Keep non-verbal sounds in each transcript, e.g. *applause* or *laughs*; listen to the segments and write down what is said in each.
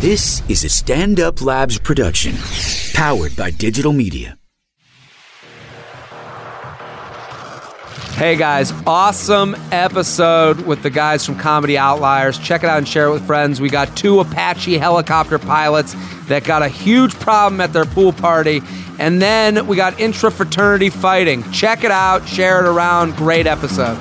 This is a Stand Up Labs production, powered by digital media. Hey guys, awesome episode with the guys from Comedy Outliers. Check it out and share it with friends. We got two Apache helicopter pilots that got a huge problem at their pool party. And then we got intra fraternity fighting. Check it out, share it around. Great episode.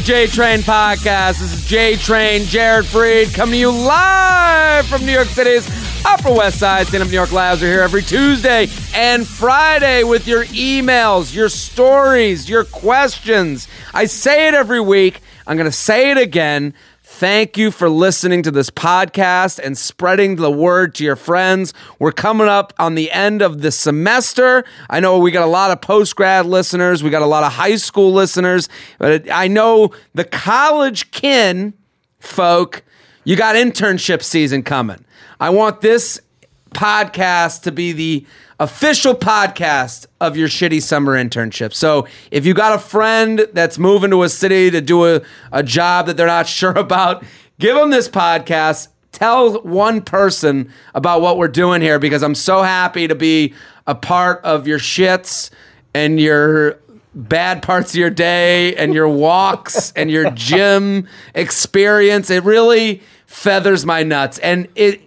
The J Train Podcast. This is J Train, Jared Freid, coming to you live from New York City's Upper West Side. Stand Up New York Labs are here every Tuesday and Friday with your emails, your stories, your questions. I say it every week. I'm going to say it again. Thank you for listening to this podcast and spreading the word to your friends. We're coming up on the end of the semester. I know we got a lot of post grad listeners, we got a lot of high school listeners, but I know the college kin folk, you got internship season coming. I want this podcast to be the official podcast of your shitty summer internship. So if you got a friend that's moving to a city to do a, a job that they're not *laughs* sure about, give them this podcast. Tell one person about what we're doing here because I'm so happy to be a part of your shits and your bad parts of your day and your walks *laughs* and your gym experience. It really feathers my nuts and it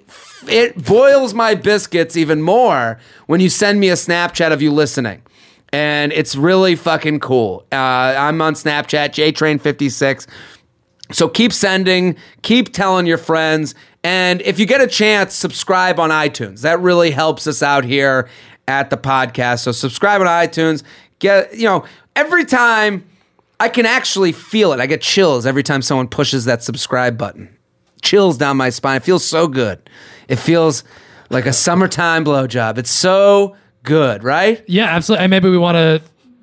it boils my biscuits even more when you send me a Snapchat of you listening. And it's really fucking cool. Uh, I'm on Snapchat, JTrain56. So keep sending, keep telling your friends. And if you get a chance, subscribe on iTunes. That really helps us out here at the podcast. So subscribe on iTunes. Get, you know, every time I can actually feel it. I get chills every time someone pushes that subscribe button. Chills down my spine. It feels so good. It feels like a summertime blowjob. It's so good, right? Yeah, absolutely. And maybe we want to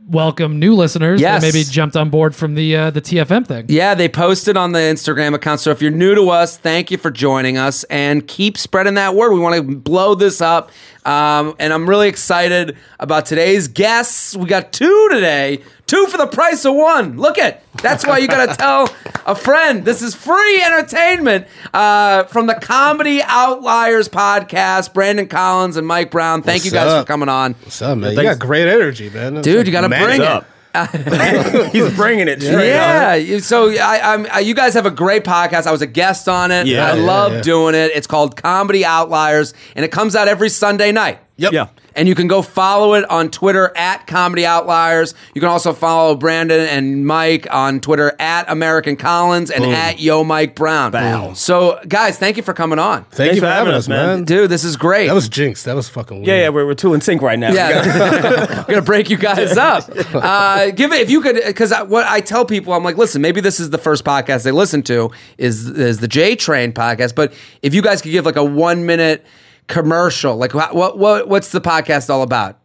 welcome new listeners Yes. that maybe jumped on board from the uh, the TFM thing. Yeah, they posted on the Instagram account. So if you're new to us, thank you for joining us and keep spreading that word. We want to blow this up. Um, and I'm really excited about today's guests. We got two today, two for the price of one. Look it. That's why you got to *laughs* tell a friend. This is free entertainment uh, from the Comedy Outliers podcast. Brandon Collins and Mike Brown. Thank you guys up? for coming on. What's up, man? You got great energy, man. It's Dude, like you got to bring it. up? *laughs* He's bringing it straight Yeah, up. you- so I, I'm, I, you guys have a great podcast. I was a guest on it. Yeah. I Yeah, love yeah. doing it. It's called Comedy Outliers, and it comes out every Sunday night. Yep. Yeah. And you can go follow it on Twitter at Comedy Outliers. You can also follow Brandon and Mike on Twitter at American Collins and at Yo Mike Brown. Bow. So, guys, thank you for coming on. Thank you for having us, man. Dude, this is great. That was jinx. That was fucking weird. Yeah, yeah, we're, we're two in sync right now. Yeah, *laughs* I'm gonna break you guys up. Uh, give it if you could, because what I tell people, I'm like, listen, maybe this is the first podcast they listen to is is the J Train podcast, but if you guys could give like a one minute commercial, like what what, what what's the podcast all about?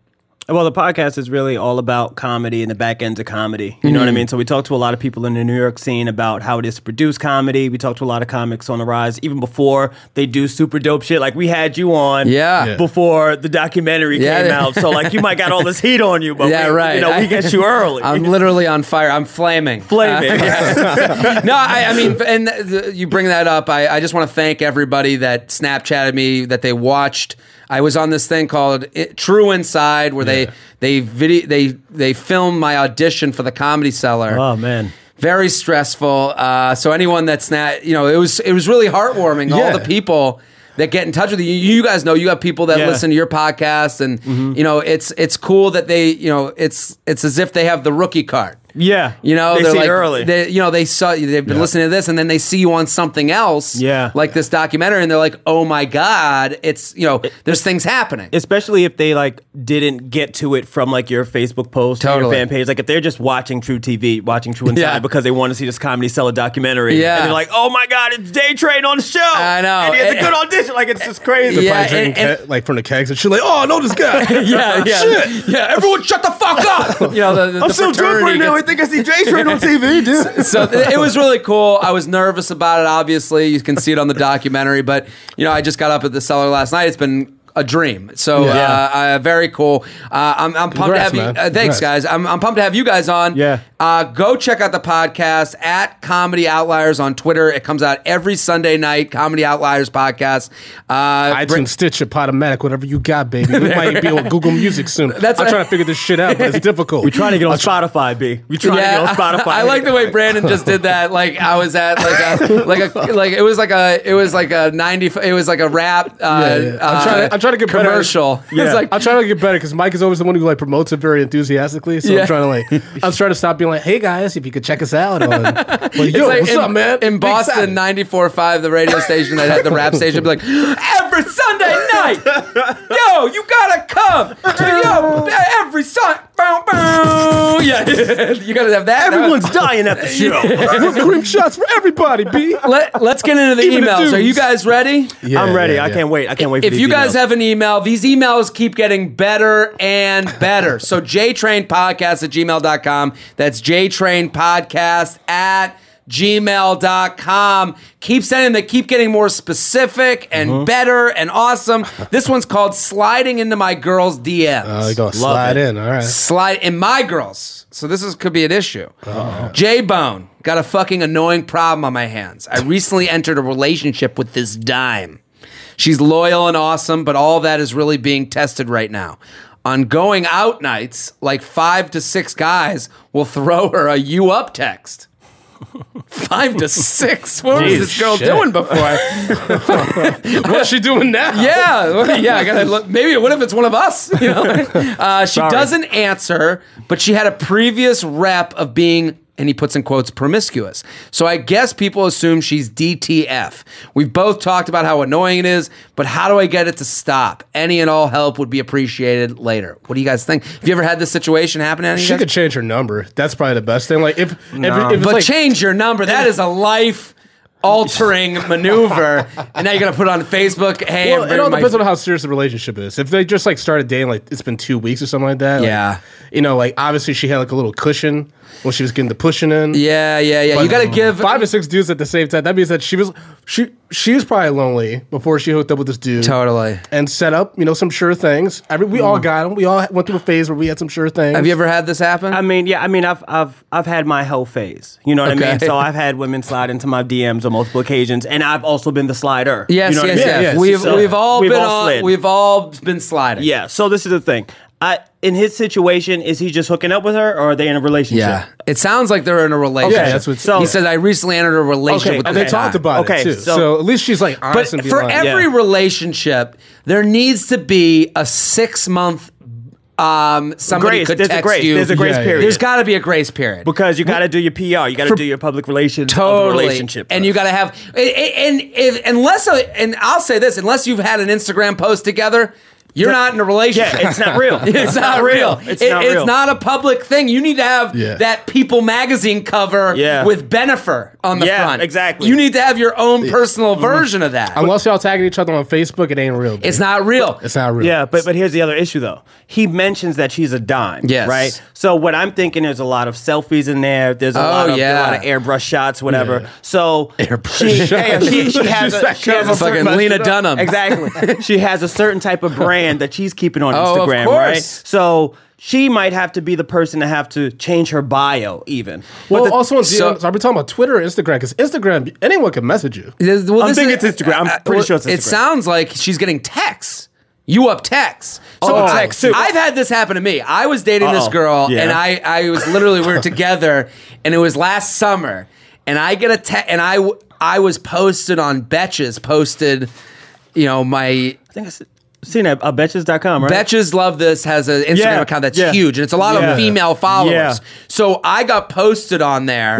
Well, the podcast is really all about comedy and the back ends of comedy. You know what I mean? So we talk to a lot of people in the New York scene about how it is to produce comedy. We talk to a lot of comics on the rise, even before they do super dope shit. Like we had you on, Yeah. Yeah. before the documentary Yeah. came out. So like you might got all this heat on you, but *laughs* Yeah, we, right. You know, we get you early. I'm *laughs* literally on fire. I'm flaming. Flaming. *laughs* Uh, no, I, I mean, and th- you bring that up. I, I just want to thank everybody that Snapchatted me that they watched. I was on this thing called it, True Inside, where they they video they they filmed my audition for the Comedy Cellar. oh man. Very stressful. Uh, so anyone that's not, you know, it was it was really heartwarming. All the people that get in touch with you. You guys know you have people that Yeah. listen to your podcast, and Mm-hmm. you know it's it's cool that they, you know, it's it's as if they have the rookie card. Yeah. You know, They they're see like, early. They, you know, they saw they've been listening to this, and then they see you on something else. Yeah. like this documentary, and they're like, "Oh my god, it's you know, there's things happening." especially if they like didn't get to it from like your Facebook post or Totally. your fan page. Like if they're just watching truTV, watching True Inside Yeah. because they want to see this Comedy Cellar documentary. Yeah. and they're like, oh my god, it's J Train on the show. I know. and he has a And- good audition. Like it's just crazy. Yeah, Probably drinking and- ke- like from the kegs and shit. Like, oh, I know this guy. *laughs* yeah, yeah, Shit. yeah. Everyone, shut the fuck up. *laughs* You know, the, the, I'm the so drunk fraternity right now. I think I see J Train on TV, dude. so it was really cool. I was nervous about it. Obviously, you can see it on the documentary. But you know, I just got up at the cellar last night. It's been a dream. So Yeah. uh, uh, very cool. Uh, I'm, I'm pumped Congrats, to have you. man. Uh, thanks, Congrats. guys. I'm, I'm pumped to have you guys on. Yeah. Uh, go check out the podcast at Comedy Outliers on Twitter. It comes out every Sunday night. Comedy Outliers podcast. Uh, iTunes, bring- Stitcher, Podomatic, whatever you got, baby. We might be on Google Music soon. *laughs* That's I'm what- trying to figure this shit out, but it's *laughs* difficult. We're trying to get on Spotify, B. We're trying to get on Spotify. I like the way Brandon just did that. Like I was at like a like a like it was like a it was like a ninety. It was like a rap. Uh, Yeah, yeah. I'm uh, trying to- I'm trying to get better. commercial. *laughs* Yeah. Like I'm trying to get better because Mike is always the one who like promotes it very enthusiastically. So Yeah. I'm trying to like, *laughs* I'm trying to stop being like, hey guys, if you could check us out on, *laughs* yo, like what's in, up, man? In Boston, 94.5, the radio station that had the rap station, be like, every Sunday night, *laughs* yo, you gotta come. Yo, every Sunday. Yeah, *laughs* you gotta have that. Everyone's dying at the *laughs* show. Whipped cream shots for everybody, B. Let, let's get into the Even the emails. Are you guys ready? Yeah, I'm ready. yeah, I yeah. can't wait. I can't wait. For if these you guys emails. have an email, these emails keep getting better and better. so jtrainpodcast at gmail.com. That's jtrainpodcast at gmail.com. Keep sending them. They keep getting more specific and Mm-hmm. better and awesome. This one's called Sliding Into My Girl's DMs. Oh, you're gonna slide it. in. All right. Slide in my girls. So this is could be an issue. J Bone got a fucking annoying problem on my hands. I recently entered a relationship with this dime. She's loyal and awesome, but all that is really being tested right now. On going out nights, like five to six guys will *laughs* throw her a you up text. Five to six. What was this girl shit. doing before? *laughs* What's she doing now? Yeah, yeah. I gotta look. Maybe what if it's one of us? You know, *laughs* uh, she Sorry. doesn't answer, but she had a previous rep of being. And he puts in quotes promiscuous. So I guess people assume she's DTF. We've both talked about how annoying it is, but how do I get it to stop? Any and all help would be appreciated later. What do you guys think? Have you ever had this situation happen? to any you She guys? could change her number. That's probably the best thing. Like if, if, if it's but like, change your number. That is a life altering *laughs* maneuver. And now you're gonna put it on Facebook. Hey, Well, it everybody, all my- depends on how serious the relationship is. If they just like started dating, like it's been two weeks or something like that. like, Yeah. you know, like obviously she had like a little cushion when she was getting the pushing in. Yeah, yeah, yeah. you got to give five or six dudes at the same time. That means that she was she she was probably lonely before she hooked up with this dude. totally. And set up, you know, some sure things. I mean, we all mm. got them. We all went through a phase where we had some sure things. Have you ever had this happen? I mean, yeah. I mean, I've I've I've had my whole phase. You know what I mean? So I've had women slide into my DMs on multiple occasions, and I've also been the slider. yes, you know what yes, I mean? yes. Yeah, yeah. We've So we've all we've been all on. slid. We've all been sliding. Yeah. So this is the thing. I in his situation, is he just hooking up with her, or are they in a relationship? Yeah. It sounds like they're in a relationship. Yeah, that's what- So- he says. I recently entered a relationship Okay, with and this they talked about Okay, it too. so- So, at least she's like But honest and be for like, every Yeah. relationship, there needs to be a six month. Um, somebody Grace. could There's a text grace. you. There's a grace Yeah, yeah. period. There's got to be a grace period. because you got to do your PR. You got to do your public relations totally relationship. and you got to have and, and if, unless and I'll say this unless you've had an Instagram post together you're not in a relationship yeah, it's not real. *laughs* it's, not, *laughs* real. It's It- not it's not a public thing. You need to have Yeah. that People magazine cover Yeah. with Bennifer on the Yeah, front. exactly. You need to have your own personal mm-hmm. version of that. unless y'all tagging each other on Facebook, it ain't real. it's not real. It's not real. Yeah, but but here's the other issue though. He mentions that she's a dime. Yes. Right. So what I'm thinking there's a lot of selfies in there. There's a Oh, lot of yeah. a lot of airbrush shots, whatever. Yeah. So Airbrush she, shots. yeah, she, she has a, she has a Fucking certain- Lena Dunham. Exactly. she has a certain type of brand *laughs* that she's keeping on *laughs* Oh, of Instagram, course. right? So she might have to be the person to have to change her bio even. But Well, the- also on so- DMs, are we talking about Twitter or Instagram? Because Instagram, anyone can message you. Well, I'm this thinking is- it's Instagram. I'm uh, pretty well, sure it's It Instagram. sounds like she's getting texts. You up texts. So Oh, I, text, too. I've had this happen to me. I was dating this Uh-oh. girl, Yeah. and I, I was literally we were *laughs* together, and it was last summer, and I get a text, and I, w- I was posted on Betches, posted, you know, my I think it's Seen it. Uh, Betches.com, right? Betches Love This has an Instagram Yeah, account that's yeah. huge, and it's a lot Yeah. of female followers. Yeah. So I got posted on there.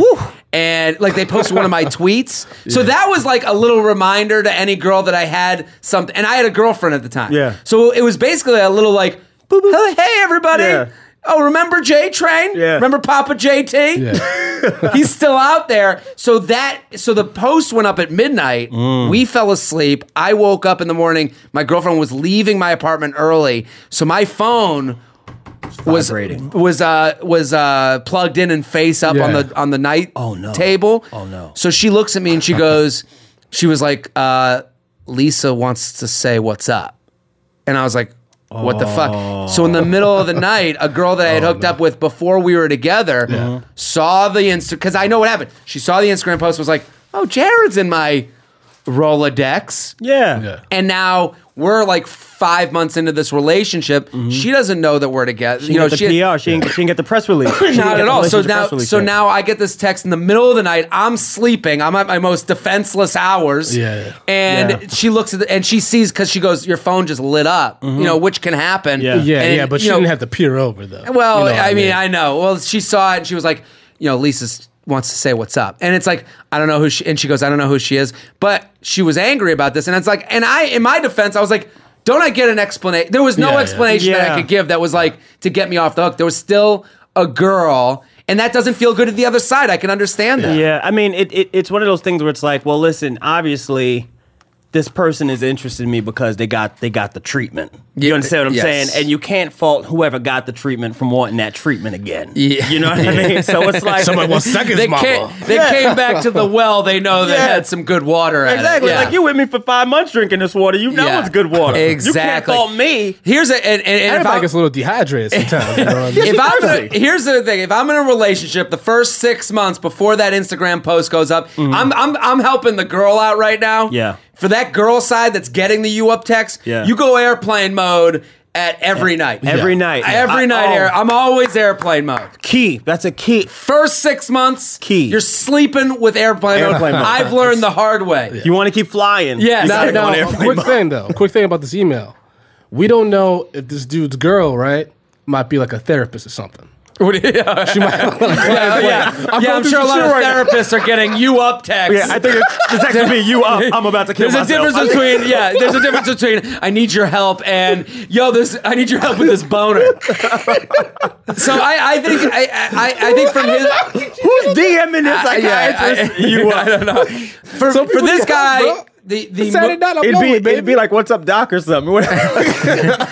And like they posted one of my *laughs* tweets, so that was like a little reminder to any girl that I had something. And I had a girlfriend at the time, Yeah. So it was basically a little like, "Hey, hey, everybody! Yeah. Oh, remember J Train? Yeah. Remember Papa JT? Yeah. *laughs* He's still out there. So that so the post went up at midnight. Mm. We fell asleep. I woke up in the morning. My girlfriend was leaving my apartment early. So my phone was Vibrating. was uh was uh plugged in and face up on the on the night Oh, no. table. Oh, no. So she looks at me and she *laughs* goes, she was like, uh, Lisa wants to say what's up. And I was like, what the fuck? So in the oh. middle of the night, a girl that I had Oh, hooked up with before we were together saw the Insta because I know what happened. She saw the Instagram post, was like, "Oh, Jared's in my Rolodex," yeah. Yeah. and now we're like five months into this relationship. Mm-hmm. She doesn't know that we're together. She you know, the PR. She didn't, get- she didn't get the press release. *clears throat* She didn't at all. So now, so yet. now I get this text in the middle of the night. I'm sleeping. I'm at my most defenseless hours. Yeah, yeah. And Yeah. she looks at the, and she sees because she goes, "Your phone just lit up." You mm-hmm. know, which can happen. Yeah. Yeah, And, yeah, but she know, didn't have to peer over though. Well, You know what I mean, I know. Well, she saw it and she was like, you know, Lisa wants to say what's up, and it's like I don't know who she. And she goes, I don't know who she is, but she was angry about this, and it's like, and I, in my defense, I was like. Don't I get an explanation? There was no Yeah, yeah. explanation that I could give that was like to get me off the hook. There was still a girl, and that doesn't feel good to the other side. I can understand that. Yeah, I mean, it, it it's one of those things where it's like, well, listen, obviously, this person is interested in me because they got they got the treatment. You Yeah, understand what I'm yes. saying? And you can't fault whoever got the treatment from wanting that treatment again. Yeah. You know what I mean? So it's *laughs* like Someone wants seconds, They, mama. came, they came back to the well. They know they Yeah. had some good water. at it. Exactly. Yeah. Like you with me for five months drinking this water. You know Yeah. it's good water. Exactly. You can't fault me. Here's a and, and, and if Everybody I, gets a little dehydrated sometimes. You know what I mean? *laughs* if I'm thirsty. in a, here's the thing, if I'm in a relationship, the first six months before that Instagram post goes up, I'm I'm I'm helping the girl out right now. Mm-hmm. Yeah. For that girl side that's getting the you up text, Yeah. you go airplane mode at every night. Every Yeah. night. Every I- night, oh, air, I'm always airplane mode. key. That's a key. First six months, Key. You're sleeping with airplane, Airplane mode. mode. I've learned the hard way. You want to keep flying. Yes. You Now, gotta go now, on a airplane quick mode. thing though. Quick thing about this email. We don't know if this dude's girl, right, might be like a therapist or something. *laughs* yeah, She might. yeah, yeah. I'm Yeah, I'm sure a lot of right now. therapists are getting you up text. Yeah, I think it's, it's actually me. You up. I'm about to kill There's a difference between yeah. There's a difference between I need your help and yo, this I need your help with this boner. so I, I think I, I I think from his Who's DMing this I- yeah, psychiatrist? I- *laughs* you I don't know. For, for this help, guy. The the mo- night, I'm It'd lonely, be, baby. it'd be like, what's up, doc, or something. *laughs* What- *laughs*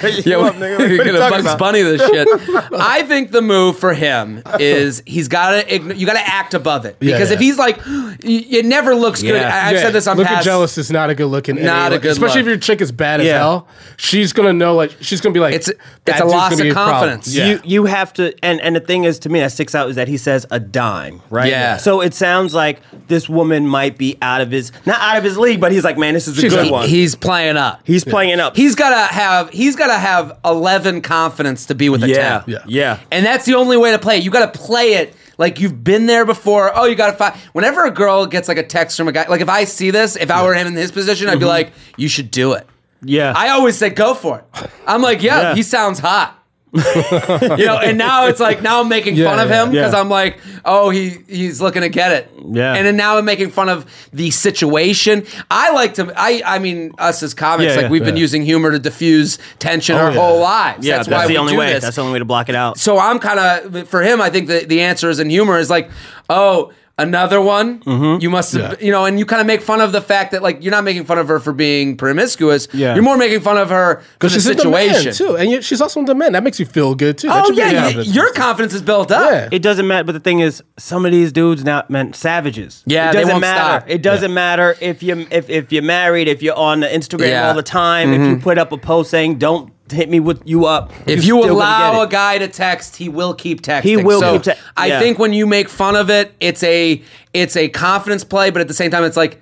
Yeah, You we're up, nigga? What you gonna talking Bugs about? Bunny this shit. *laughs* I think the move for him is he's got to you got to act above it Yeah, because if he's like, it never looks good. Yeah. I, I've Yeah, said this on looking past. jealous is not a good looking. Not any- a good especially look. if your chick is bad as hell. She's gonna know, like she's gonna be like, It's- "That it's a loss of be a problem." confidence. Yeah. You you have to, and and the thing is, to me, that sticks out is that he says a dime, right? Yeah. So it sounds like this woman might be out of his, not out of his league, but he's like, man, this is a She's good a- one. He's playing up. he's playing up. He's gotta have he's gotta have eleven confidence to be with a yeah, 10. yeah, Yeah. yeah. And that's the only way to play it. You gotta play it like you've been there before. Oh, you gotta find whenever a girl gets like a text from a guy, like if I see this, if I were him in his position, I'd be mm-hmm. like, you should do it. Yeah. I always say go for it. I'm like, yeah, Yeah. he sounds hot. *laughs* you know, and now it's like now I'm making Yeah, fun of him because yeah. I'm like, oh, he he's looking to get it. Yeah. And then now I'm making fun of the situation. I like to I I mean us as comics, like we've been using humor to diffuse tension Oh, our whole lives. yeah, that's, that's, why the we only do way. this. That's the only way to block it out. So I'm kind of for him. I think the the answer is in humor is like, oh, another one. Mm-hmm. You must have, Yeah. you know, and you kind of make fun of the fact that like you're not making fun of her for being promiscuous. Yeah. You're more making fun of her for the Because she's situation. in demand too, and you, she's also in demand. That makes you feel good too. That Oh should be yeah, a y- confidence your booster. confidence is built up. Yeah. It doesn't matter, but the thing is, some of these dudes now meant savages. Yeah, it they doesn't won't matter. stop. It doesn't matter if you if if you're married, if you're on the Instagram Yeah. all the time, if you put up a post saying "Don't hit me with you up," If you're you still gonna allow a guy to text, he will keep texting. He will So keep te- I yeah. think when you make fun of it, it's a it's a confidence play, but at the same time, it's like,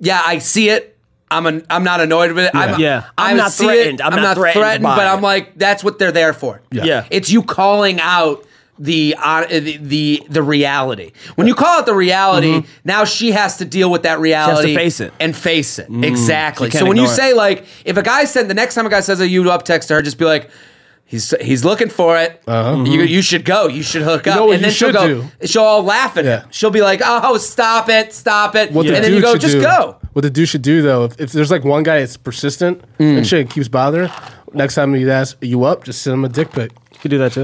yeah, I see it. I'm an, I'm not annoyed with it. I'm, Yeah. I I'm not see it. threatened. I'm not threatened by but it. I'm like, that's what they're there for. Yeah. Yeah. It's you calling out the, uh, the the the reality. When you call it the reality, now she has to deal with that reality, face it. and face it exactly. So when you it. say like, if a guy said the next time a guy says a you up text to her, just be like. He's, he's looking for it. You, you should go. You should hook up. Uh-huh. know and you then she'll go. do? She'll all laugh at Yeah. him. She'll be like, "Oh, stop it, stop it," What and the then dude you go, "Just do, go." What the dude should do though, if, if there's like one guy that's persistent Mm. and shit keeps bothering, next time he asks, "Are you up?" Just send him a dick pic. You could do that too.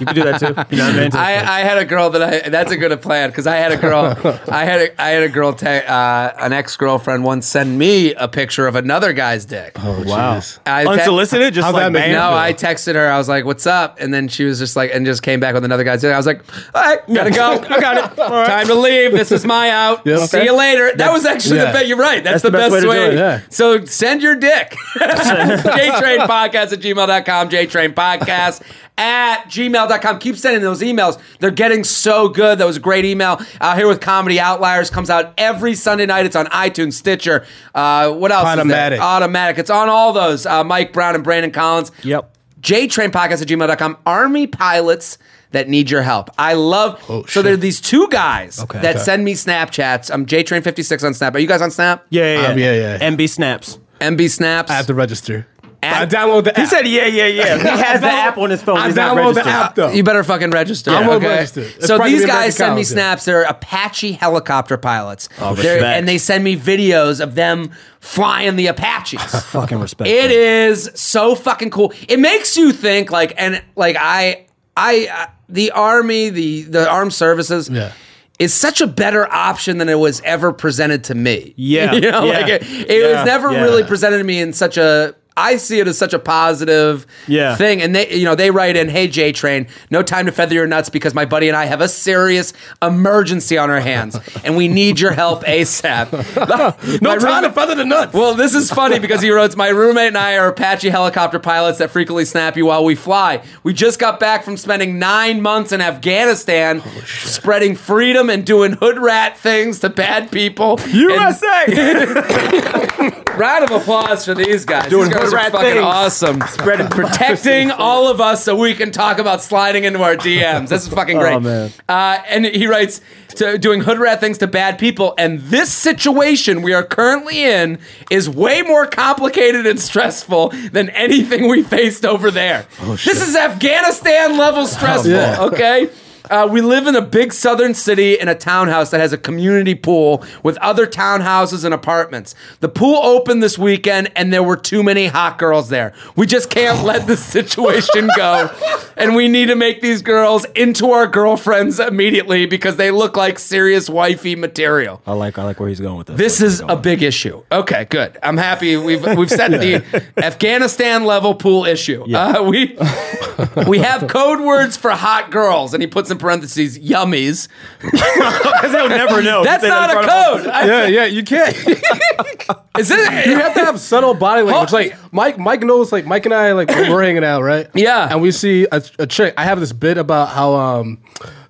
You could do that too. You know what I mean? *laughs* I, I had a girl that I that's a good plan because I had a girl *laughs* I had a, I had a girl te- uh, an ex girlfriend once send me a picture of another guy's dick. Oh Wow. I te- Unsolicited, just How'd like that make you No, feel? I texted her. I was like, "What's up?" And then she was just like, and just came back with another guy's dick. I was like, "All right, gotta go. *laughs* I got it. Time to leave. This is my out. Yep. See you later." That was actually yeah. the bet. You're right. That's, That's the, the best, best way to way. do it, yeah. So send your dick. JTrain Podcast at gmail.com. JTrain Podcast at gmail.com. Keep sending those emails. They're getting so good. That was a great email. Out here with Comedy Outliers comes out every Sunday night. It's on iTunes, Stitcher. Uh, what else? Podomatic. Is there? Podomatic. It's on all those. Uh, Mike Brown and Brandon Collins. Yep. JTrainPodcast at gmail.com. Army pilots that need your help. I love. Oh, so shit. there are these two guys Okay. that Okay. send me Snapchats. I'm JTrain56 on Snap. Are you guys on Snap? Yeah, yeah, Um, yeah, yeah. MB snaps. MB Snaps. I have to register. At- I download the app. He said, "Yeah, yeah, yeah." *laughs* He has the app on his phone. I He's not download the registered. app though. You better fucking register. I'm okay? registered. It's So probably these the guys American send me Collins, yeah. snaps. They're Apache helicopter pilots. Oh, They're- respect. and they send me videos of them flying the Apaches. *laughs* Fucking respect. It is so fucking cool. It makes you think like and like I I uh, the army, the the armed services Yeah. is such a better option than it was ever presented to me. *laughs* Yeah, You know, yeah, like it, it yeah, was never yeah. really presented to me in such a I see it as such a positive Yeah. thing. And they, you know, they write in, "Hey J Train, no time to feather your nuts because my buddy and I have a serious emergency on our hands, and we need your help ASAP." *laughs* *laughs* no time room- to feather the nuts. well, this is funny because he wrote, My roommate and I are Apache helicopter pilots that frequently snap you while we fly. We just got back from spending nine months in Afghanistan spreading freedom and doing hood rat things to bad people. USA. And *laughs* round of applause for these guys. Doing these guys are fucking things. awesome. *laughs* Spreading, protecting *laughs* all of us so we can talk about sliding into our DMs. This is fucking great. Oh, man. Uh, and he writes, to doing hood rat things to bad people. And this situation we are currently in is way more complicated and stressful than anything we faced over there. this is Afghanistan level stressful, yeah. okay? Uh, we live in a big southern city in a townhouse that has a community pool with other townhouses and apartments. The pool opened this weekend and there were too many hot girls there. We just can't *laughs* let this situation go. And we need to make these girls into our girlfriends immediately because they look like serious wifey material. I like I like where he's going with this. This is a big issue. Okay, good. I'm happy we've *laughs* we've set the Afghanistan level pool issue. Uh, we *laughs* we have code words for hot girls, and he puts in parentheses yummies. *laughs* because they'll never know. That's not a code. I- *laughs* yeah, yeah, you can't. *laughs* Is it? you have to have subtle body language. Like Mike, Mike knows. Like Mike and I, like we're hanging out, right? Yeah. And we see a, a chick. I have this bit about how um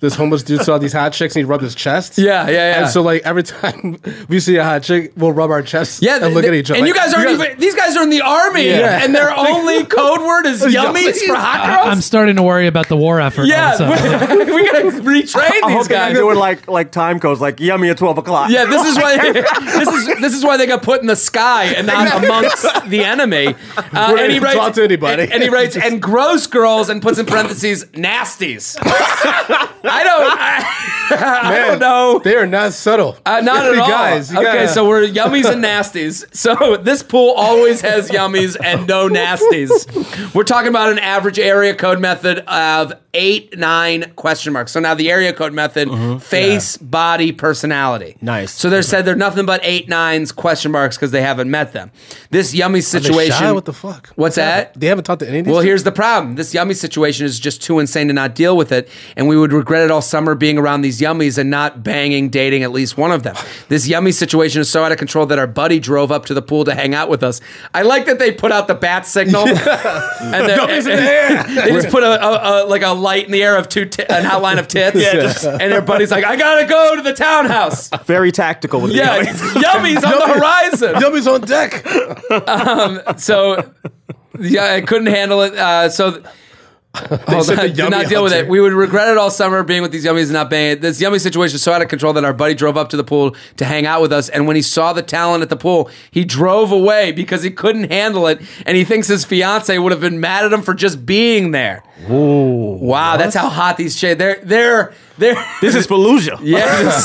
this homeless dude saw these hot chicks and he rubbed his chest. Yeah, yeah, yeah. And so like every time *laughs* we see a hot chick, we'll rub our chests. Yeah, and look th- at each other. And you guys aren't even. These guys are in the army, Yeah. *laughs* and their only *laughs* code word is yummies Yummies. for hot I- girls. I'm starting to worry about the war effort. yeah, all of a sudden. we, we gotta retrain I these hope they're guys. doing like like time codes, like yummy at twelve o'clock. Yeah, this is why this is this is why they got put in the sky and not amongst the enemy. Uh, and he didn't writes talk to anybody. And, and he writes and gross girls and puts in parentheses nasties. I don't. I, *laughs* I don't know. They are not subtle. Uh, not at You all. guys, okay, gotta- so we're yummies and nasties. So this pool always has yummies and no nasties. We're talking about an average area code method of eight, nine question marks. So now the area code method, face, body, personality. Nice. So they said they're nothing but eight nines question marks because they haven't met them. This yummy They situation. shy? What the fuck? What's that? They haven't talked to any of these. Well, here's the problem. This yummy situation is just too insane to not deal with it, and we would regret it all summer being around these yummies and not banging, dating at least one of them. This yummy situation is so out of control that our buddy drove up to the pool to hang out with us. I like that they put out the bat signal, *laughs* and, they- Yummies in the *laughs* they just put a, a, a like a light in the air of two ti- an outline of tits, Yeah, just- and their buddy's like, "I gotta go to the townhouse." Very tactical with the Yeah, yummies. *laughs* yummies on the horizon. Yummies on deck. so yeah, I couldn't handle it. Uh, so Hold the *laughs* did not deal with it. We would regret it all summer being with these yummies and not being. This yummy situation is so out of control that our buddy drove up to the pool to hang out with us. And when he saw the talent at the pool, he drove away because he couldn't handle it. And he thinks his fiance would have been mad at him for just being there. Wow, that's how hot these chicks. They're they're they're. *laughs* This is Fallujah. *laughs* Yes.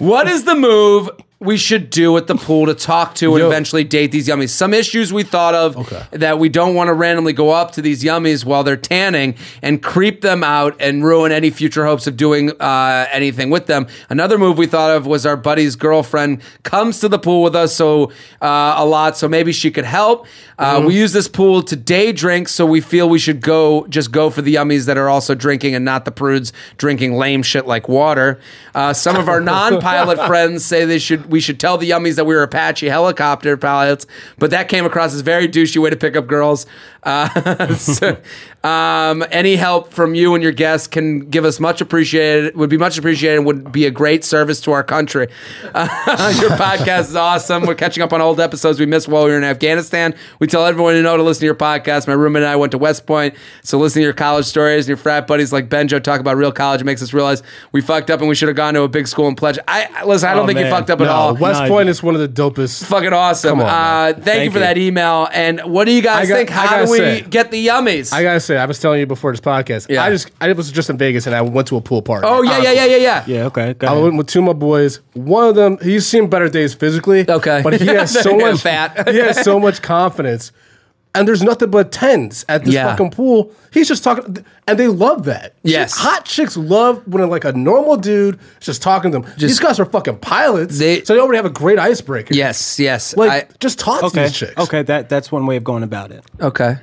*laughs* what is the move we should do at the pool to talk to and Yo. eventually date these yummies? Some issues we thought of Okay. that we don't want to randomly go up to these yummies while they're tanning and creep them out and ruin any future hopes of doing uh, anything with them. Another move we thought of was our buddy's girlfriend comes to the pool with us so uh, a lot, so maybe she could help. Uh, We use this pool to day drink, so we feel we should go just go for the yummies that are also drinking and not the prudes drinking lame shit like water. Uh, some of our *laughs* non-pilot friends say they should we should tell the yummies that we were Apache helicopter pilots, but that came across as very douchey way to pick up girls. Uh, *laughs* so, um, any help from you and your guests can give us much appreciated. Would be much appreciated. Would be a great service to our country. Uh, *laughs* your podcast is awesome. We're catching up on old episodes we missed while we were in Afghanistan. We tell everyone to know to listen to your podcast. My roommate and I went to West Point, so listening to your college stories and your frat buddies like Benjo talk about real college makes us realize we fucked up and we should have gone to a big school and pledged. I I- listen. I don't Oh, think you fucked up at all. West No, Point is one of the dopest. Fucking awesome. On, uh, man. thank, you for you. that email. And what do you guys got- think? How do we say- get the yummies? I gotta say, I was telling you before this podcast. Yeah. I just I was just in Vegas and I went to a pool party. oh yeah, yeah, yeah, yeah, yeah. Yeah, okay. Go I ahead. went with two of my boys. One of them, he's seen better days physically. Okay. But he has *laughs* so much fat. he has so much confidence. And there's nothing but tens at this Yeah. fucking pool. He's just talking, and they love that. Yes. hot chicks love when like a normal dude is just talking to them. These guys are fucking pilots, They- so they already have a great icebreaker. Yes, yes. like I, just talk to okay. these chicks. Okay, that that's one way of going about it. okay.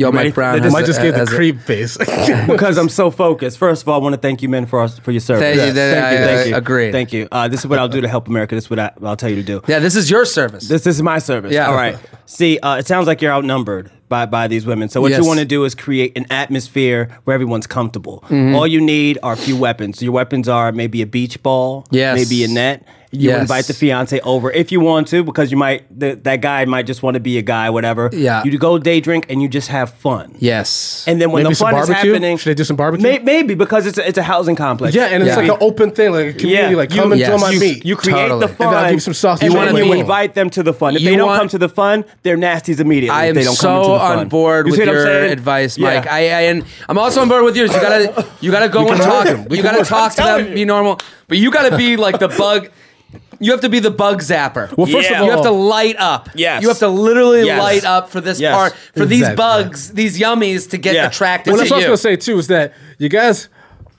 Yo, ready Mike for Brown. this? has I a- just gave the has a- creep face. *laughs* because I'm so focused. First of all, I want to thank you, men, for us for your service. Thank you. That- thank you. I- Thank I you. agree. Thank you. Uh, this is what I'll do to help America. This is what I, I'll tell you to do. Yeah, this is your service. This, this is my service. Yeah. All right. See, uh, it sounds like you're outnumbered by, by these women. So what Yes. you want to do is create an atmosphere where everyone's comfortable. Mm-hmm. All you need are a few weapons. Your weapons are maybe a beach ball, Yes. maybe a net. You Yes. invite the fiance over if you want to, because you might the, that guy might just want to be a guy, whatever. Yeah. You go day drink and you just have fun. yes. And then when Maybe the some fun is barbecue? happening, Should they do some barbecue? May, maybe because it's a, it's a housing complex. yeah, and it's Yeah. like an open thing, like a community. like come you, and yes. join my you, meat. you create Totally. the And fun. then I'll give you some sausage and You then wanna you be- invite them to the fun. If You they don't want- come to the fun, they're nasties immediately. I if am they don't so come into the fun. on board You with see what I'm your saying? advice, Yeah. Mike. I, I and I'm also on board with yours. You gotta you gotta go and talk. work 'em. We You gotta talk to them, be normal. But you gotta be like the bug. You have to be the bug zapper. Well, first Yeah. of all, you have to light up. Yes. You have to literally Yes. light up for this Yes. part for these Exactly. bugs, these yummies to get Yeah. attracted Well, to that's what I was you. gonna say too. Is that you guys?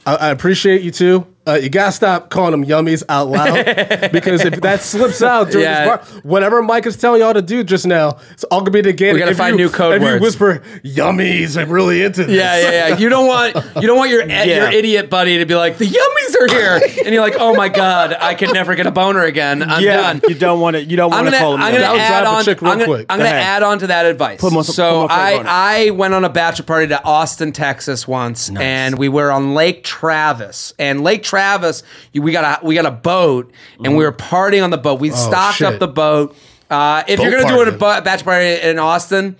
I, I appreciate you too. Uh, you gotta stop calling them yummies out loud *laughs* because if that slips out during Yeah. this bar, whatever Mike is telling y'all to do just now, it's all gonna be negated. We gotta if find you, new code if words. you whisper yummies, I'm really into this. Yeah, yeah, yeah. You don't want you don't want your *laughs* your idiot buddy to be like the yummies are here, and you're like, oh my god, I can never get a boner again. I'm yeah, done. you don't want to. You don't want to gonna, call them. I'm gonna That would add drive a on. chick real I'm gonna, quick. I'm gonna Go add on to that advice. Put more- so put I. I went on a bachelor party to Austin, Texas once, and we were on Lake Travis. And Lake Travis, we got a we got a boat, and we were partying on the boat. We stocked shit. up the boat. Uh, if you're gonna do a partying. ba- bachelor party in Austin.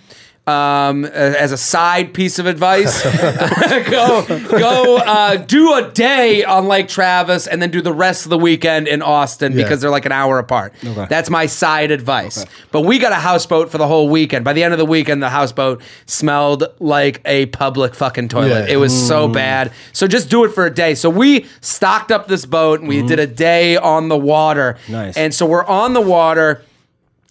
Um, as a side piece of advice, *laughs* go go uh, do a day on Lake Travis and then do the rest of the weekend in Austin Yeah. because they're like an hour apart. That's my side advice. But we got a houseboat for the whole weekend. By the end of the weekend, the houseboat smelled like a public fucking toilet. Yeah. It was so bad. So just do it for a day. So we stocked up this boat and we did a day on the water. Nice. And so we're on the water.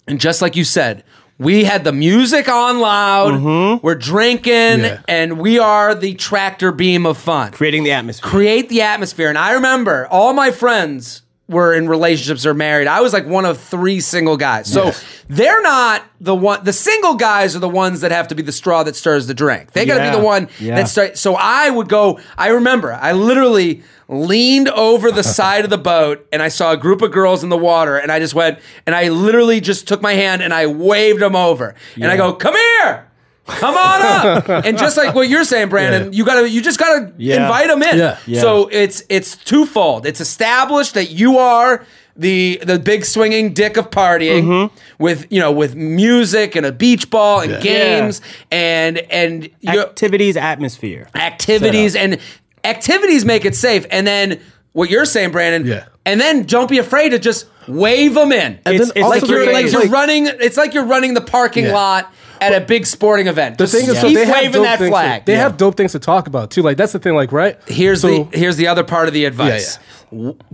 And just like you said, we had the music on loud. Mm-hmm. We're drinking, Yeah. and we are the tractor beam of fun. creating the atmosphere. Create the atmosphere. And I remember all my friends were in relationships or married. I was like one of three single guys. So they're not the one. The single guys are the ones that have to be the straw that stirs the drink. They got to Yeah. be the one Yeah. that start. So I would go. I remember. I literally leaned over the *laughs* side of the boat and I saw a group of girls in the water and I just went and I literally just took my hand and I waved them over and I go, "Come here." Come on up, and just like what you're saying, Brandon, you gotta, you just gotta Yeah. invite them in. Yeah. Yeah. So it's it's twofold. It's established that you are the the big swinging dick of partying Mm-hmm. with you know with music and a beach ball and games and and you Activities, atmosphere. activities and activities make it safe and then what you're saying Brandon Yeah. and then don't be afraid to just wave them in And It's- then it's like you're like you're running it's like you're running the parking Yeah. lot at a big sporting event The Just thing is, so keep they have waving dope that things flag To, they have dope things to talk about too. Like that's the thing. Like right Here's So- the here's the other part of the advice. W-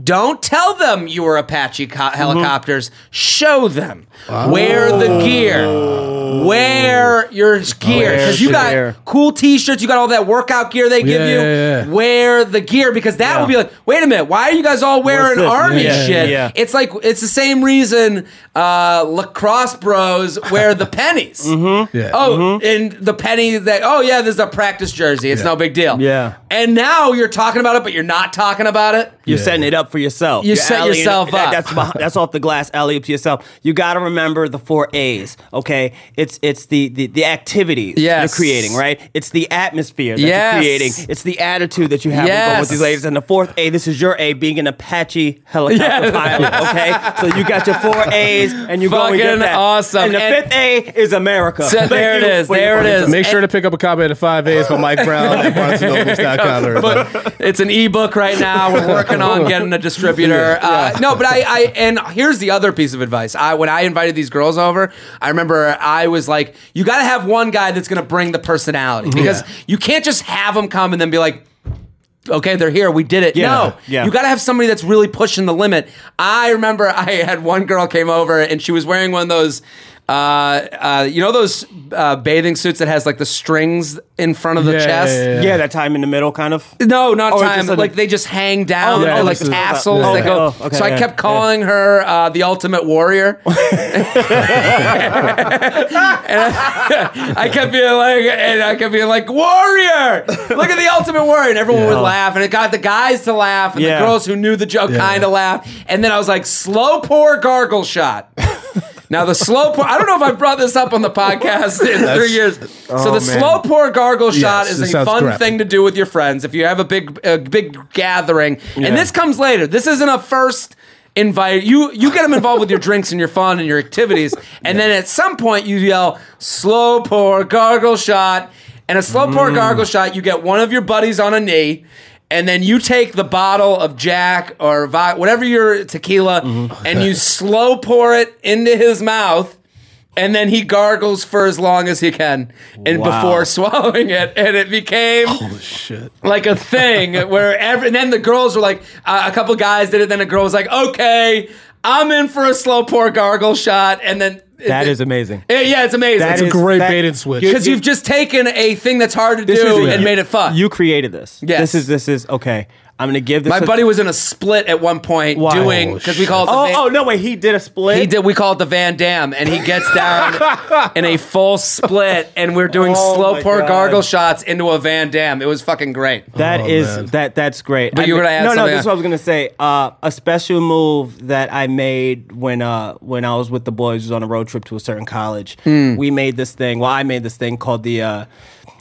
Don't tell them you were Apache co- helicopters. Show them. Wear the gear. Wear your gear because you got gear. cool T-shirts. You got all that workout gear they give Yeah, you. yeah, yeah. Wear the gear because that Yeah. will be like, wait a minute, why are you guys all wearing this? army Yeah, shit? yeah. It's like it's the same reason uh, lacrosse bros wear the pennies. *laughs* Yeah. Oh, and the penny that oh yeah, this is a practice jersey. It's Yeah. no big deal. Yeah. And now you're talking about it, but you're not talking about it. You're Yeah. Setting it up for yourself. You You're set alleying- yourself that- up. That's behind, that's off the glass alley up to yourself. You got to remember the four A's. Okay, it's it's the the, the activities Yes. you're creating, right? It's the atmosphere that Yes. you're creating. It's the attitude that you have when you go with these ladies. And the fourth A, this is your A, being an Apache helicopter Yes. pilot. Okay, so you got your four A's, and you go and get Fucking that. awesome. And the And- fifth A is America. So Thank there it you is. for your There it points. Make sure to pick up a copy of the Five A's by Mike Brown at *laughs* BarnesandNobles.com. everybody. It's an ebook right now. We're working *laughs* on *laughs* getting a distributor. Uh, no, but I, I, and here's the other piece of advice. I, when I invited these girls over, I remember I was like, you got to have one guy that's going to bring the personality because Yeah. you can't just have them come and then be like, okay, they're here. We did it. Yeah, no, yeah. you got to have somebody that's really pushing the limit. I remember I had one girl came over and she was wearing one of those. Uh, uh, you know those uh, bathing suits that has like the strings in front of the Yeah, chest. yeah, yeah. Yeah, that time in the middle, kind of. No, not Oh, time. just a- like they just hang down, Oh, or yeah, like this is- tassels yeah. that go. Oh, okay, so I yeah, kept yeah. calling her uh, the Ultimate Warrior. *laughs* and I, *laughs* I kept being like, and I kept being like, Warrior! Look at the Ultimate Warrior, and everyone would Yeah. laugh, and it got the guys to laugh, and Yeah. the girls who knew the joke Yeah. kind of laughed, and then I was like, slow pour gargle shot. *laughs* Now the slow pour. I don't know if I've brought this up on the podcast in three years. so the slow pour gargle shot Yes, is a fun graphic. thing to do with your friends if you have a big a big gathering. And this comes later. This isn't a first invite. You you get them involved with your drinks and your fun and your activities, and then at some point you yell slow pour gargle shot. And a slow pour gargle shot, you get one of your buddies on a knee. And then you take the bottle of Jack or vi- whatever your tequila, and you *laughs* slow pour it into his mouth, and then he gargles for as long as he can, and Wow. before *laughs* swallowing it, and it became Shit. like a thing *laughs* where every and then the girls were like uh, a couple guys did it then a girl was like okay i'm in for a slow pour gargle shot and then That is amazing. yeah, yeah it's amazing That It's a great that- bait and switch. because you've just taken a thing that's hard to do is- and you- made it fun You created this. Yes. This is this is okay. I'm gonna give this. my a- buddy was in a split at one point Why? doing Oh, because we shit. call it the Oh, Van- oh no! Wait, he did a split. He did. We call it the Van Damme, and he gets down *laughs* in a full split, and we're doing Oh slow my pour God. gargle shots into a Van Damme. It was fucking great. That Oh, is man. that that's great. But you were gonna add no, no. This is what I was gonna say. Uh, a special move that I made when uh when I was with the boys was on a road trip to a certain college. Hmm. We made this thing. Well, I made this thing called the. Uh,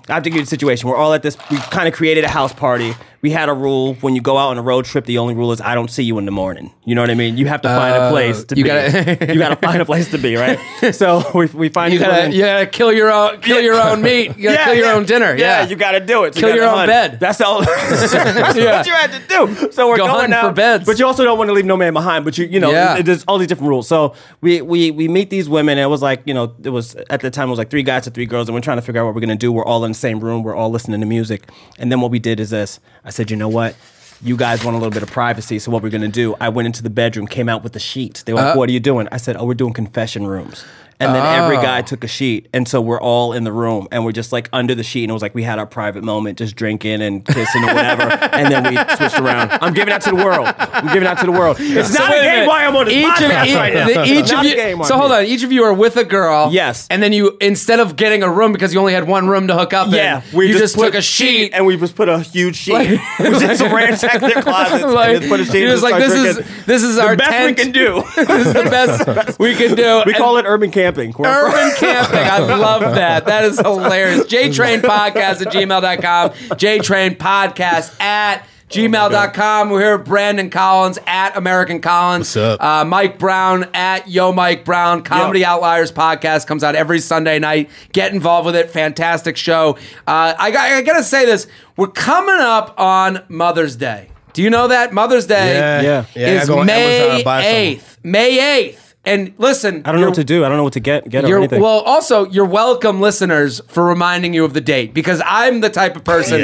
I have to give you the situation. We're all at this. We kind of created a house party. We had a rule when you go out on a road trip. The only rule is I don't see you in the morning. You know what I mean? You have to find a Uh, place to you be. gotta- *laughs* you gotta find a place to be, right? *laughs* So we, we find You gotta, you gotta kill your own, kill your own meat. You gotta *laughs* kill your own dinner. Yeah, you got to do it. So Kill you your own hunt. bed. That's all. That's Yeah. what you had to do. So we're Go going out, for beds. but you also don't want to leave no man behind. But you, you know, Yeah. there's all these different rules. So we we we meet these women. And it was like you know, it was at the time it was like three guys and three girls, and we're trying to figure out what we're gonna do. We're all in the same room. We're all listening to music. And then what we did is this. I said, you know what? You guys want a little bit of privacy, so what we're gonna do? I went into the bedroom, came out with the sheet. They were like, Uh. "What are you doing?" I said, "Oh, we're doing confession rooms." And then every Oh. guy took a sheet, and so we're all in the room, and we're just like under the sheet, and it was like we had our private moment, just drinking and kissing or whatever, *laughs* and then we switched around. I'm giving out to the world. I'm giving out to the world. It's So not a game why I'm on this each podcast of, right now. the- each of you. game So hold on. Each of you are with a girl. Yes. And then you, instead of getting a room because you only had one room to hook up Yeah, in, we you just, just, took a sheet. and we just put a huge sheet. Like- *laughs* we just *laughs* ransacked their closets like, and just put a sheet. you're just like this start is this is the our best tent. we can do. this is the best we can do. we And- call it urban camping. We're Urban *laughs* camping. I love that. That is hilarious. JTrain Podcast at gmail.com. JTrain Podcast at gmail.com. We're here with Brandon Collins at American Collins. What's up? Uh, Mike Brown at Yo Mike Brown. Comedy Outliers podcast comes out every Sunday night. Get involved with it. Fantastic show. Uh, I, got, I gotta say this. We're coming up on Mother's Day. Do you know that? Mother's Day Yeah. Yeah. Yeah, I is gotta go May Amazon and buy some. 8th. May 8th. And listen, I don't know what to do. I don't know what to get get or you're, anything. well, also, you're welcome, listeners, for reminding you of the date because I'm the type of person,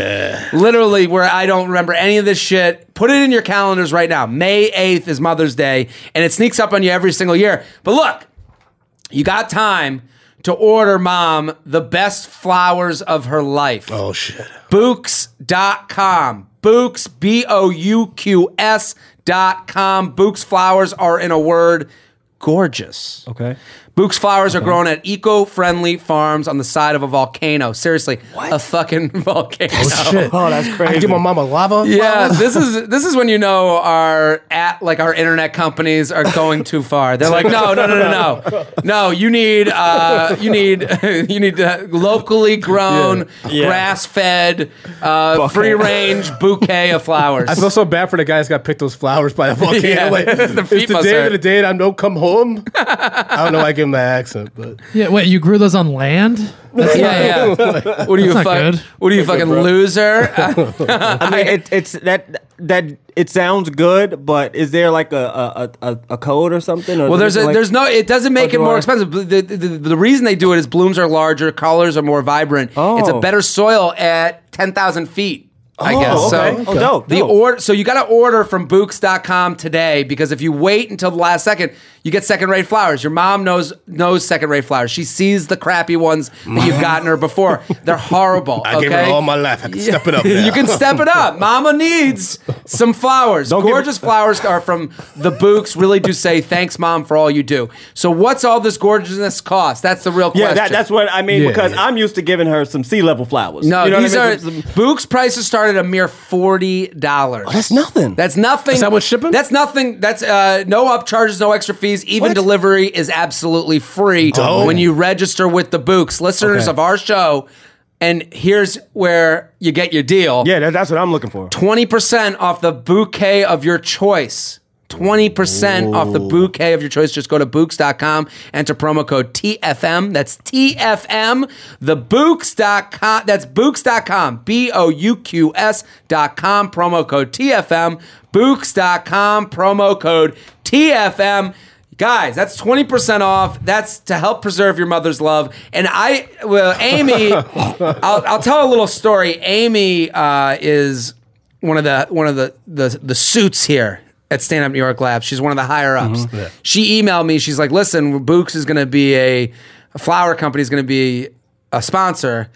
literally, where I don't remember any of this shit. Put it in your calendars right now. May 8th is Mother's Day, and it sneaks up on you every single year. But look, you got time to order mom the best flowers of her life. Oh shit. Bouqs.com. Bouqs, B O U Q S dot com. Bouqs flowers are, in a word, gorgeous. okay. Bouqs flowers are grown at eco-friendly farms on the side of a volcano. Seriously, a fucking *laughs* volcano. Oh Shit. Oh, that's crazy. can give my mama lava. Yeah, flowers? this is this is when you know our at like our internet companies are going too far. They're like, no, no, no, no, no, no. You need uh, you need *laughs* you need uh, locally grown, Yeah. grass fed, uh, free range bouquet of flowers. I feel so bad for the guys that got picked those flowers by the volcano. *laughs* Yeah, like, the feet it's the must day hurt. of the day that I don't come home. I don't know. why I give him that accent, but Yeah, wait, you grew those on land? That's yeah, yeah. What are you, That's not fuck, good. what are you, fucking loser? *laughs* *laughs* I mean, it, it's that that it sounds good, but is there like a a, a, a code or something? Or Well, there's a, like- there's no. It doesn't make Oh, it more I? expensive. The, the, the, the reason they do it is blooms are larger, colors are more vibrant. Oh. It's a Oh. better soil at ten thousand feet. I Oh, guess okay. so. Oh, dope, The dope. order, so you got to order from Bouqs.com today because if you wait until the last second, you get second-rate flowers. Your mom knows knows second-rate flowers. She sees the crappy ones that you've gotten her before. They're horrible. *laughs* I okay? gave her all my life. I can step it up. *laughs* Now. you can step it up. Mama needs some flowers. Don't give- Gorgeous flowers are from the Bouqs. Really do say thanks, mom, for all you do. So, what's all this gorgeousness cost? That's the real question. yeah, that, that's what I mean Yeah, because yeah. I'm used to giving her some sea level flowers. No, You know what these I are mean? Some- some- Bouqs prices start at a mere forty dollars. that's nothing. That's nothing. Is that what's shipping? That's nothing. That's uh, no upcharges, no extra fees. Even What? delivery is absolutely free Dope. when you register with the Bouqs. Listeners Okay. of our show, and here's where you get your deal. yeah, that, that's what I'm looking for. 20% off the bouquet of your choice. 20% off the bouquet of your choice. Just go to Bouqs.com, enter promo code TFM. That's TFM. The Bouqs.com. That's Bouqs.com. B O U Q S.com. Promo code TFM. Bouqs.com. Promo code TFM. Guys, that's 20% off. That's to help preserve your mother's love. And I, well, Amy, *laughs* I'll, I'll tell a little story. Amy uh, is one of the one of the the, the suits here at Stand Up New York Labs. She's one of the higher ups. She emailed me. She's like, "Listen, Bouqs is going to be a, a flower company is going to be a sponsor."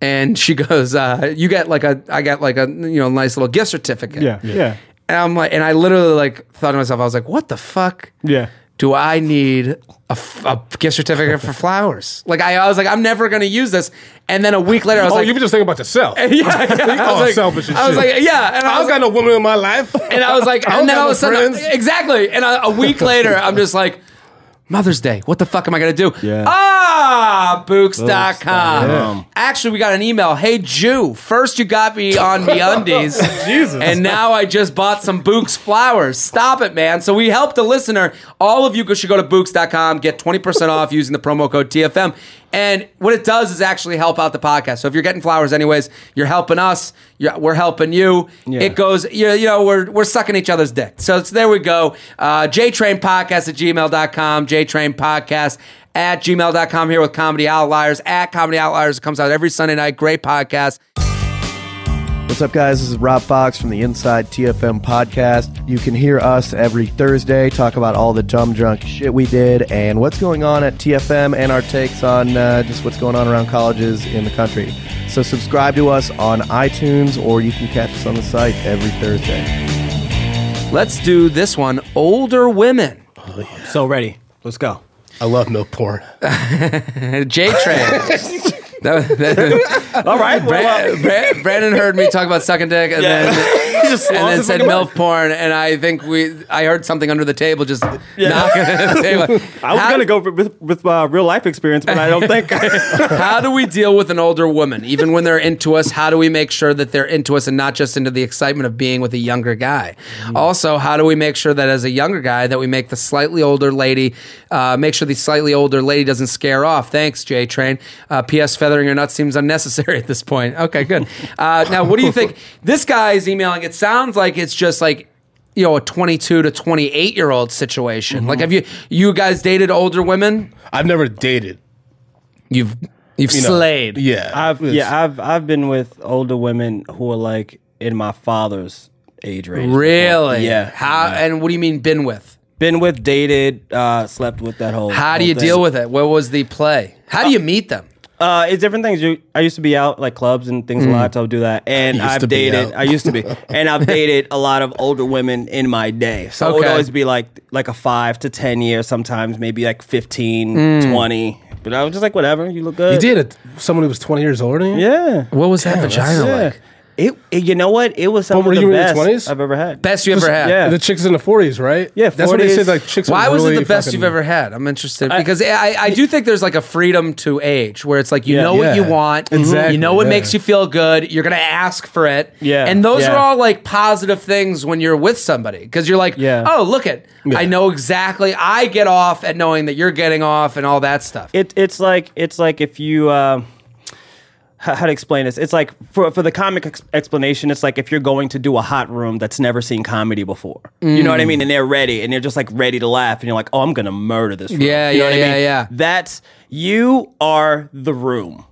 And she *laughs* goes, uh, "You get like a, I got like a, you know, nice little gift certificate." Yeah, yeah, And I'm like, and I literally like thought to myself, I was like, "What the fuck?" yeah. Do I need a gift certificate for flowers? Like I, I was like, I'm never gonna use this. And then a week later, I was Oh, like, you were just thinking about yourself. *laughs* yeah, *laughs* yeah. I Oh, was like, selfish I was shit. like, yeah, and I I was got like, no woman in my life. and I was like, I and then all of a sudden, friends. exactly. And a, a week later, I'm just like, Mother's Day. What the fuck am I gonna do? Yeah. Ah, Bouqs.com. Bouqs.com. Actually, we got an email. Hey, Jew. First, you got me on *laughs* MeUndies. Jesus. And now I just bought some Bouqs flowers. Stop it, man. So we helped the listener. All of you should go to Bouqs.com, get 20% off using the promo code TFM. And what it does is actually help out the podcast. So if you're getting flowers anyways, you're helping us. You're, we're helping you. Yeah. It goes, you know, you know, we're, we're sucking each other's dick. So it's, there we go. Uh, JTrain Podcast at gmail.com. JTrain Podcast at gmail.com here with Comedy Outliers. At Comedy Outliers. It comes out every Sunday night. Great podcast. What's up, guys? This is Rob Fox from the Inside TFM podcast. You can hear us every Thursday talk about all the dumb drunk shit we did and what's going on at TFM and our takes on uh, just what's going on around colleges in the country. So, subscribe to us on iTunes or you can catch us on the site every Thursday. Let's do this one. Older women. So ready. Let's go. I love milk porn. *laughs* J Train. *laughs* That- that- *laughs* All right. Well, uh, Bra- Bra- Brandon heard me talk about sucking dick, and then *laughs* just and then said MILF mind. porn, and I think we I heard something under the table just knocking at the *laughs* table. I was How- gonna go with with uh, real life experience, but I don't think. How do we deal with an older woman, even when they're into us? How do we make sure that they're into us and not just into the excitement of being with a younger guy? Also, how do we make sure that as a younger guy that we make the slightly older lady, uh, make sure the slightly older lady doesn't scare off? Thanks, J Train. Uh, P.S. Feathering your nuts seems unnecessary *laughs* at this point. Okay, good. Uh, now, what do you think? *laughs* This guy is emailing. It sounds like it's just like you know a 22 to 28 year old situation. Like, have you you guys dated older women? I've never dated. You've you've you know. slayed. Yeah, I've It's- yeah, I've I've been with older women who are like in my father's age range. before. Really? Yeah. How and what do you mean been with? Been with, dated, uh, slept with that whole. How do whole you thing. deal with it? What was the play? How do you meet them? Uh, it's different things. You, I used to be out like clubs and things a lot, so I'll do that. And *laughs* Used to I've be dated. out. I used to be, *laughs* and I've dated a lot of older women in my day. So it would Okay. always be like like a five to ten years. Sometimes maybe like 15, Hmm. 20. But I was just like, whatever. You look good. You did it. someone who was 20 years older than you? Yeah. What was that vagina Yeah. like? It, it- You know what? It was some But were of the you in your best 20s? I've ever had. Best you ever had? Yeah. The chicks in the 40s, right? Yeah, That's what they 40s. said. Like chicks. Why were was it the best fucking- you've ever had? I'm interested because I, I do think there's like a freedom to age where it's like you Yeah. know what you want, Exactly, you know what yeah. makes you feel good, you're gonna ask for it, Yeah, and those yeah. are all like positive things when you're with somebody because you're like, Yeah. oh look it, I know exactly, I get off at knowing that you're getting off and all that stuff. it, it's like it's like if you uh, how, to explain this it's like for, for the comic ex- explanation it's like if you're going to do a hot room that's never seen comedy before you know what i mean and they're ready and they're just like ready to laugh and you're like oh i'm gonna murder this room. Yeah, you know yeah, what I yeah, mean? yeah. that's you are the room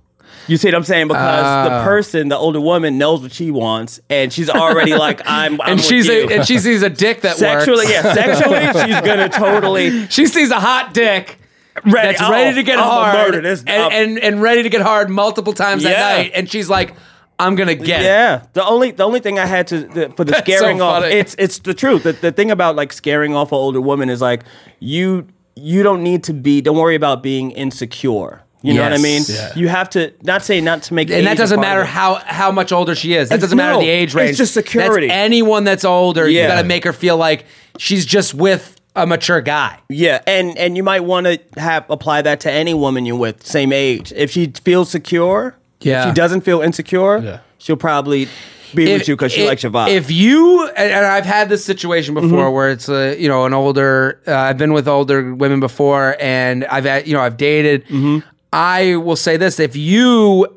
you see what I'm saying? Because Ah. the person, the older woman, knows what she wants, and she's already like, *laughs* "I'm." I'm and she's a, and she sees a dick that sexually, works. yeah, sexually, she's gonna *laughs* totally She sees a hot dick ready, that's oh, ready to get oh, I'm hard and, and and ready to get hard multiple times at Yeah. night, and she's like, "I'm gonna get it." Yeah, the only the only thing I had to the, for the That's scaring so off it's it's the truth. The, the thing about like scaring off an older woman is like you you don't need to be. Don't worry about being insecure. You know what I mean? Yeah. You have to not say not to make And that doesn't matter how how much older she is. That It's- doesn't matter no, the age range. it's just security. That's anyone that's older. You got to make her feel like she's just with a mature guy. Yeah, and and you might want to have apply that to any woman you're with, same age. If she feels secure, Yeah. if she doesn't feel insecure, Yeah. she'll probably be with you because she if- likes your vibe. If you and and I've had this situation before mm-hmm. where it's a you know an older uh, I've been with older women before and I've had you know I've dated. Mm-hmm. I will say this: if you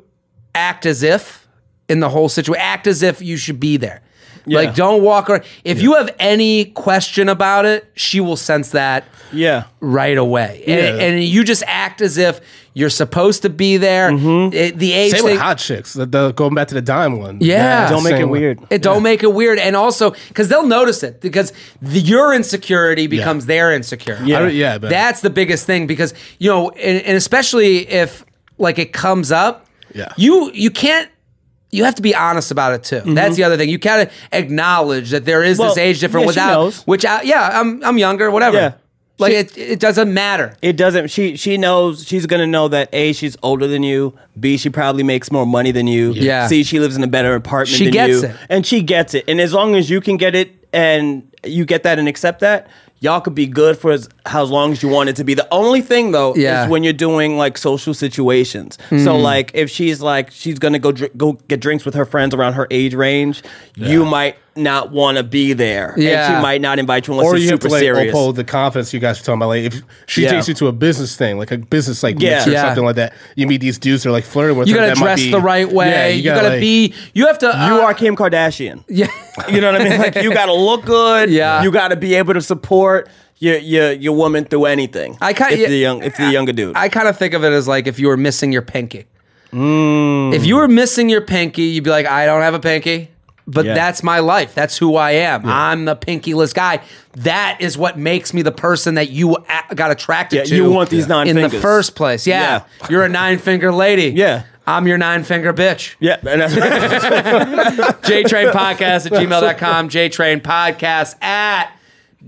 act as if in the whole situation, act as if you should be there. Like don't walk around. If you have any question about it, she will sense that yeah, right away, and, Yeah. and you just act as if you're supposed to be there. Mm-hmm. It- the age Same thing, with hot chicks. The, the, going back to the dime one. Yeah. don't make it same way. weird. It don't make it weird, and also because they'll notice it because the, your insecurity becomes their insecurity. I yeah, that's the biggest thing because you know, and, and especially if like it comes up, Yeah. you you can't. You have to be honest about it too. That's the other thing. You gotta acknowledge that there is this Mm-hmm. Age difference yeah, without which I, yeah, I'm I'm younger, whatever. Yeah. Like She- it it doesn't matter. It doesn't. She she knows she's gonna know that a she's older than you. B she probably makes more money than you. Yeah. C she lives in a better apartment She than gets you. it. and she gets it. And as long as you can get it and you get that and accept that, y'all could be good for as how long as you want it to be. The only thing though Yeah. is when you're doing like social situations. So mm-hmm. like if she's like she's gonna go dr- go get drinks with her friends around her age range, you might not want to be there. Yeah. and she might not invite you unless Or it's you have super to like serious. uphold the confidence you guys were talking about. Like if she Yeah. takes you to a business thing, like a business like Yeah. or Yeah. something like that, you meet these dudes that are like flirting with You her. gotta that might dress be- the right way. Yeah, you, gotta, like- be. You have to. you uh, are Kim Kardashian. *laughs* Yeah. You know what I mean? Like you got to look good. Yeah. You got to be able to support your your your woman through anything. I kinda- if the young if the younger dude. I kind of think of it as like if you were missing your pinky. Mm. If you were missing your pinky, you'd be like, I don't have a pinky. But Yeah. that's my life. That's who I am. I'm the pinkyless guy. That is what makes me the person that you a- got attracted Yeah, to. you want these nine in the first place. Yeah, Yeah. you're a nine finger lady. *laughs* Yeah. I'm your nine finger bitch. yeah, *laughs* JTrain Podcast at gmail.com. JTrain Podcast at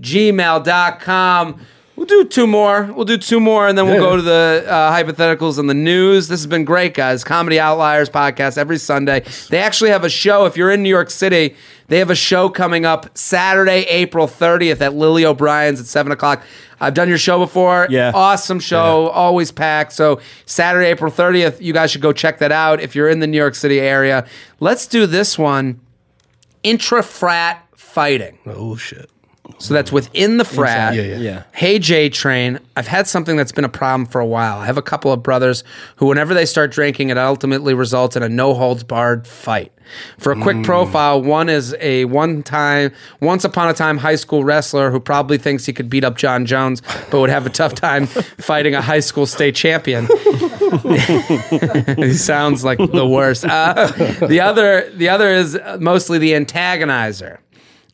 gmail.com. We'll do two more. We'll do two more, and then we'll Yeah. go to the uh, hypotheticals and the news. This has been great, guys. Comedy Outliers podcast every Sunday. They actually have a show. If you're in New York City, they have a show coming up Saturday, April 30th at Lily O'Brien's at 7 o'clock. I've done your show before. Yeah. Awesome show, always packed. So, Saturday, April 30th, you guys should go check that out if you're in the New York City area. Let's do this one intra frat fighting. Oh shit. So that's within the frat. Yeah, yeah. Yeah. Hey J Train, I've had something that's been a problem for a while. I have a couple of brothers who, whenever they start drinking, it ultimately results in a no holds barred fight. For a quick profile, one is a one time, once upon a time high school wrestler who probably thinks he could beat up Jon Jones, but would have a tough time *laughs* fighting a high school state champion. *laughs* he sounds like the worst. Uh, the other, the other is mostly the antagonizer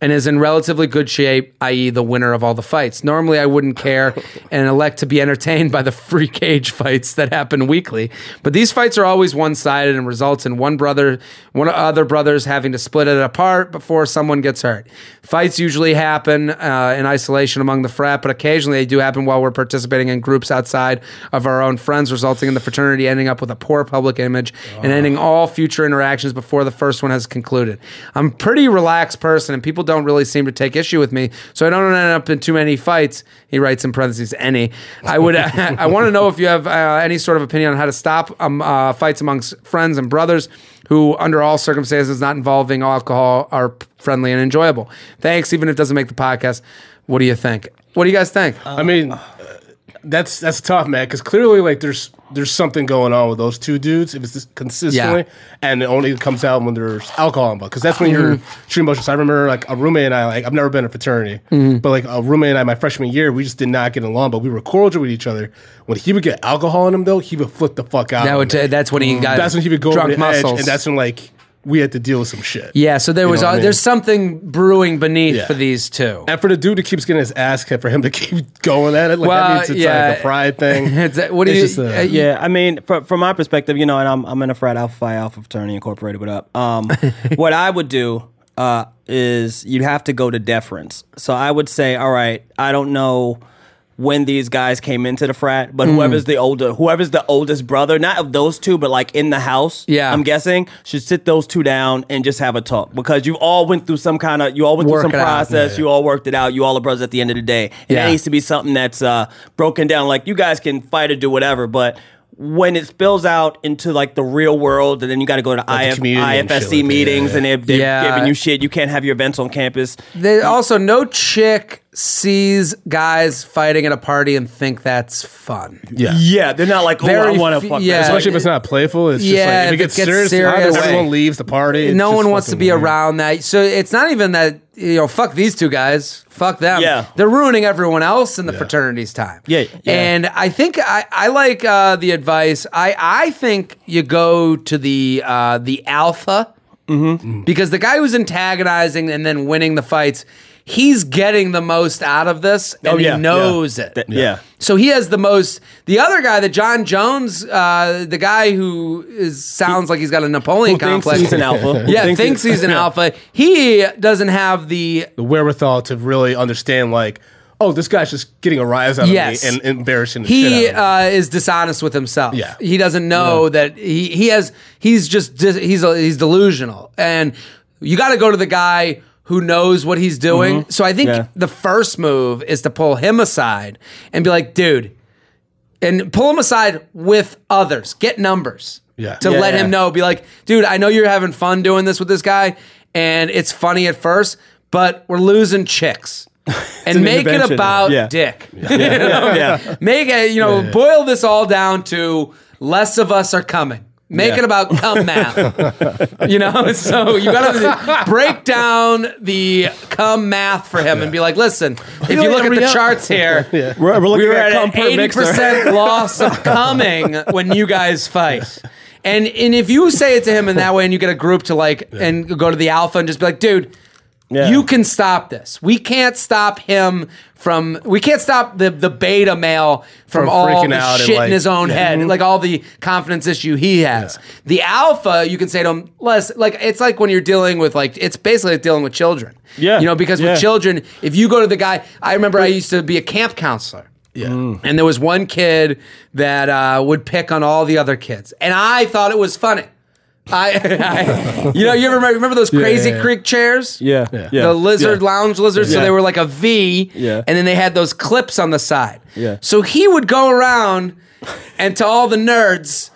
and is in relatively good shape, i.e., the winner of all the fights. Normally, I wouldn't care *laughs* and elect to be entertained by the free cage fights that happen weekly. But these fights are always one sided and results in one brother, one other brothers having to split it apart before someone gets hurt. Fights usually happen uh, in isolation among the frat, but occasionally they do happen while we're participating in groups outside of our own friends, resulting in the fraternity ending up with a poor public image and ending all future interactions before the first one has concluded. I'm a pretty relaxed person, and people don't really seem to take issue with me, so I don't end up in too many fights. He writes in parentheses, any. I would, *laughs* I want to know if you have uh, any sort of opinion on how to stop um, uh, fights amongst friends and brothers who, under all circumstances not involving alcohol, are friendly and enjoyable. Thanks, even if it doesn't make the podcast. What do you think? What do you guys think? I mean, that's that's tough, man. Because clearly, like, there's there's something going on with those two dudes. If it's consistently, Yeah. and it only comes out when there's alcohol involved. Because that's when you're Mm-hmm. true emotions. I remember like a roommate and I. Like, I've never been in a fraternity, Mm-hmm. but like a roommate and I, my freshman year, we just did not get along. But we were cordial with each other. When he would get alcohol in him, though, he would flip the fuck out. that would that's when he got that's when he would go drunk over the muscles. edge, and that's when like we had to deal with some shit. yeah, so there was know what uh, mean? there's something brewing beneath Yeah. for these two. And for the dude who keeps getting his ass kicked, for him to keep going at it, like Well, that means it's yeah. like a pride thing. *laughs* It's- what do It's you? just, uh, uh, Yeah, I mean, from, from my perspective, you know, and I'm I'm in a frat Alpha Phi Alpha fraternity incorporated. What up? Um, *laughs* what I would do uh, is you'd have to go to deference. So I would say, all right, I don't know when these guys came into the frat, Hmm. but whoever's the older, whoever's the oldest brother, not of those two, but like in the house, Yeah. I'm guessing should sit those two down and just have a talk because you all went through some kind of, you all went Work through some it out. process, you all worked it out, you all are brothers at the end of the day, and Yeah. that needs to be something that's uh, broken down. Like you guys can fight or do whatever, but when it spills out into like the real world, and then you got to go to IF, community and shit IFSC like that, meetings, yeah. and they're, they're Yeah. giving you shit. You can't have your events on campus. They, also, no chick sees guys fighting at a party and think that's fun. yeah. Yeah, they're not like, oh, Very I want to fuck. yeah. this. Especially if it's not playful, it's just like if if it it gets gets serious, serious- everyone leaves the party. It's no one wants to be weird. around that. So it's not even that you know, fuck these two guys, fuck them. Yeah. they're ruining everyone else in the fraternity's time. Yeah, yeah. and I think I, I like uh, the advice. I I think you go to the uh, the alpha because the guy who's antagonizing and then winning the fights. He's getting the most out of this, and Oh, yeah, he knows it. Th- yeah. So he has the most. The other guy, the Jon Jones, uh, the guy who is sounds like he's got a Napoleon Who thinks complex. he's an alpha? *laughs* *laughs* Yeah, thinks, he's an alpha. He doesn't have the. the wherewithal to really understand, like, oh, this guy's just getting a rise out Yes. of me and embarrassing the He shit out of me. uh, is dishonest with himself. Yeah. he doesn't know that he he has. He's just dis- he's he's delusional, and you got to go to the guy who knows what he's doing. So I think Yeah. the first move is to pull him aside and be like, dude, and pull him aside with others. Get numbers. Yeah. To Yeah, let yeah. him know, be like, dude, I know you're having fun doing this with this guy, and it's funny at first, but we're losing chicks. *laughs* And an make it about Yeah. dick. *laughs* You know? yeah. Make it, you know, boil this all down to less of us are coming. Make Yeah. it about cum math. you know, *laughs* so you gotta break down the cum math for him and be like, listen, if you look at the charts here, *laughs* We're, we're we looking were at, at cum an per eighty mixer. percent *laughs* loss of coming when you guys fight. And and if you say it to him in that way, and you get a group to like and go to the alpha and just be like, dude, Yeah. you can stop this. We can't stop him from. We can't stop the the beta male from, From all freaking the out and, shit in his own yeah. head, like all the confidence issue he has. The alpha, you can say to him, less like it's like when you're dealing with like it's basically like dealing with children. Yeah. you know because Yeah. with children, if you go to the guy, I remember I used to be a camp counselor. Yeah. And there was one kid that uh, would pick on all the other kids, and I thought it was funny. I, I you know, you ever remember, remember those crazy yeah, yeah. creek chairs? Yeah, Yeah. yeah. the lizard lounge lizards. So they were like a V, Yeah. and then they had those clips on the side. Yeah. So he would go around and to all the nerds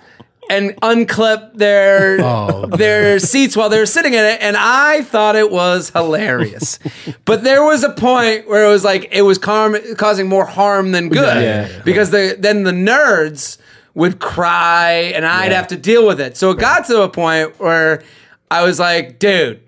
and unclip their Oh, their seats while they were sitting in it, and I thought it was hilarious. but there was a point where it was like it was harm, causing more harm than good Yeah, yeah, yeah. because the then the nerds would cry and I'd have to deal with it. So it got to a point where I was like, dude.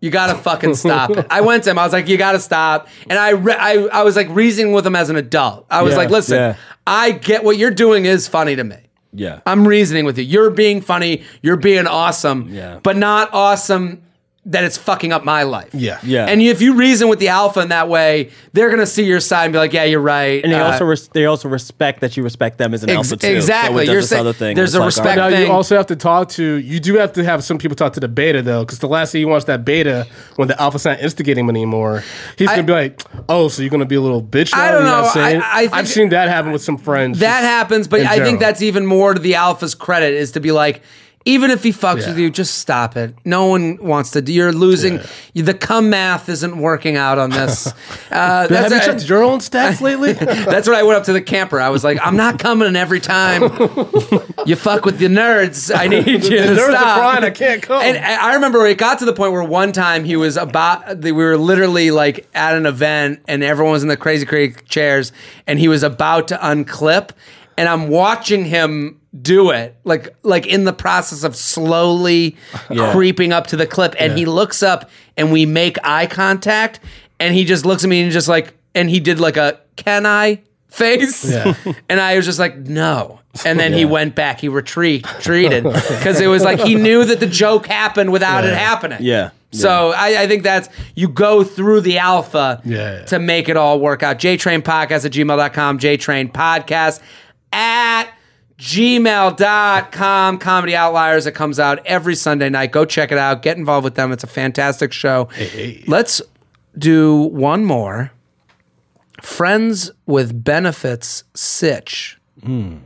You gotta fucking stop it. I went to him. I was like, "You gotta stop." And I, re- I, I was like reasoning with him as an adult. I was Yeah, like, "Listen, yeah. I get what you're doing is funny to me. yeah. I'm reasoning with you. You're being funny. You're being awesome. Yeah. But not awesome that it's fucking up my life. Yeah. Yeah. And if you reason with the alpha in that way, they're gonna see your side and be like, "Yeah, you're right." And they Uh, also res- they also respect that you respect them as an Ex- alpha too. Exactly. So you're this saying- other thing. there's It's a like, respect- all right, Now you also have to talk to. You do have to have some people talk to the beta though, because the last thing he wants that beta when the alpha's not instigating him anymore. He's gonna be like, "Oh, so you're gonna be a little bitch?" Now? I don't You know. what I'm saying? I- I think- I've seen that happen with some friends. that happens, but in I think that's even more to the alpha's credit is to be like, even if he fucks Yeah. with you, just stop it. No one wants to. You're losing. The cum math isn't working out on this. *laughs* Uh, have you checked your own stats lately? *laughs* That's what I went up to the camper. I was like, I'm not coming every time you fuck with the nerds. I need *laughs* you to nerds are stop. crying, I can't come. And I I remember it got to the point where one time he was about, we were literally like at an event and everyone was in the crazy, crazy chairs and he was about to unclip. And I'm watching him do it, like like in the process of slowly *laughs* creeping up to the clip. And he looks up and we make eye contact. And he just looks at me and just like, and he did like a can I face. Yeah. *laughs* And I was just like, no. And then he went back. He retreat, retreated because *laughs* it was like he knew that the joke happened without it happening. Yeah. So I, I think that's you go through the alpha Yeah, yeah. to make it all work out. JTrain Podcast at gmail.com, JTrain Podcast at gmail.com. Comedy Outliers. It comes out every Sunday night. Go check it out. Get involved with them. It's a fantastic show. Let's do one more. Friends with Benefits Sitch. Hmm.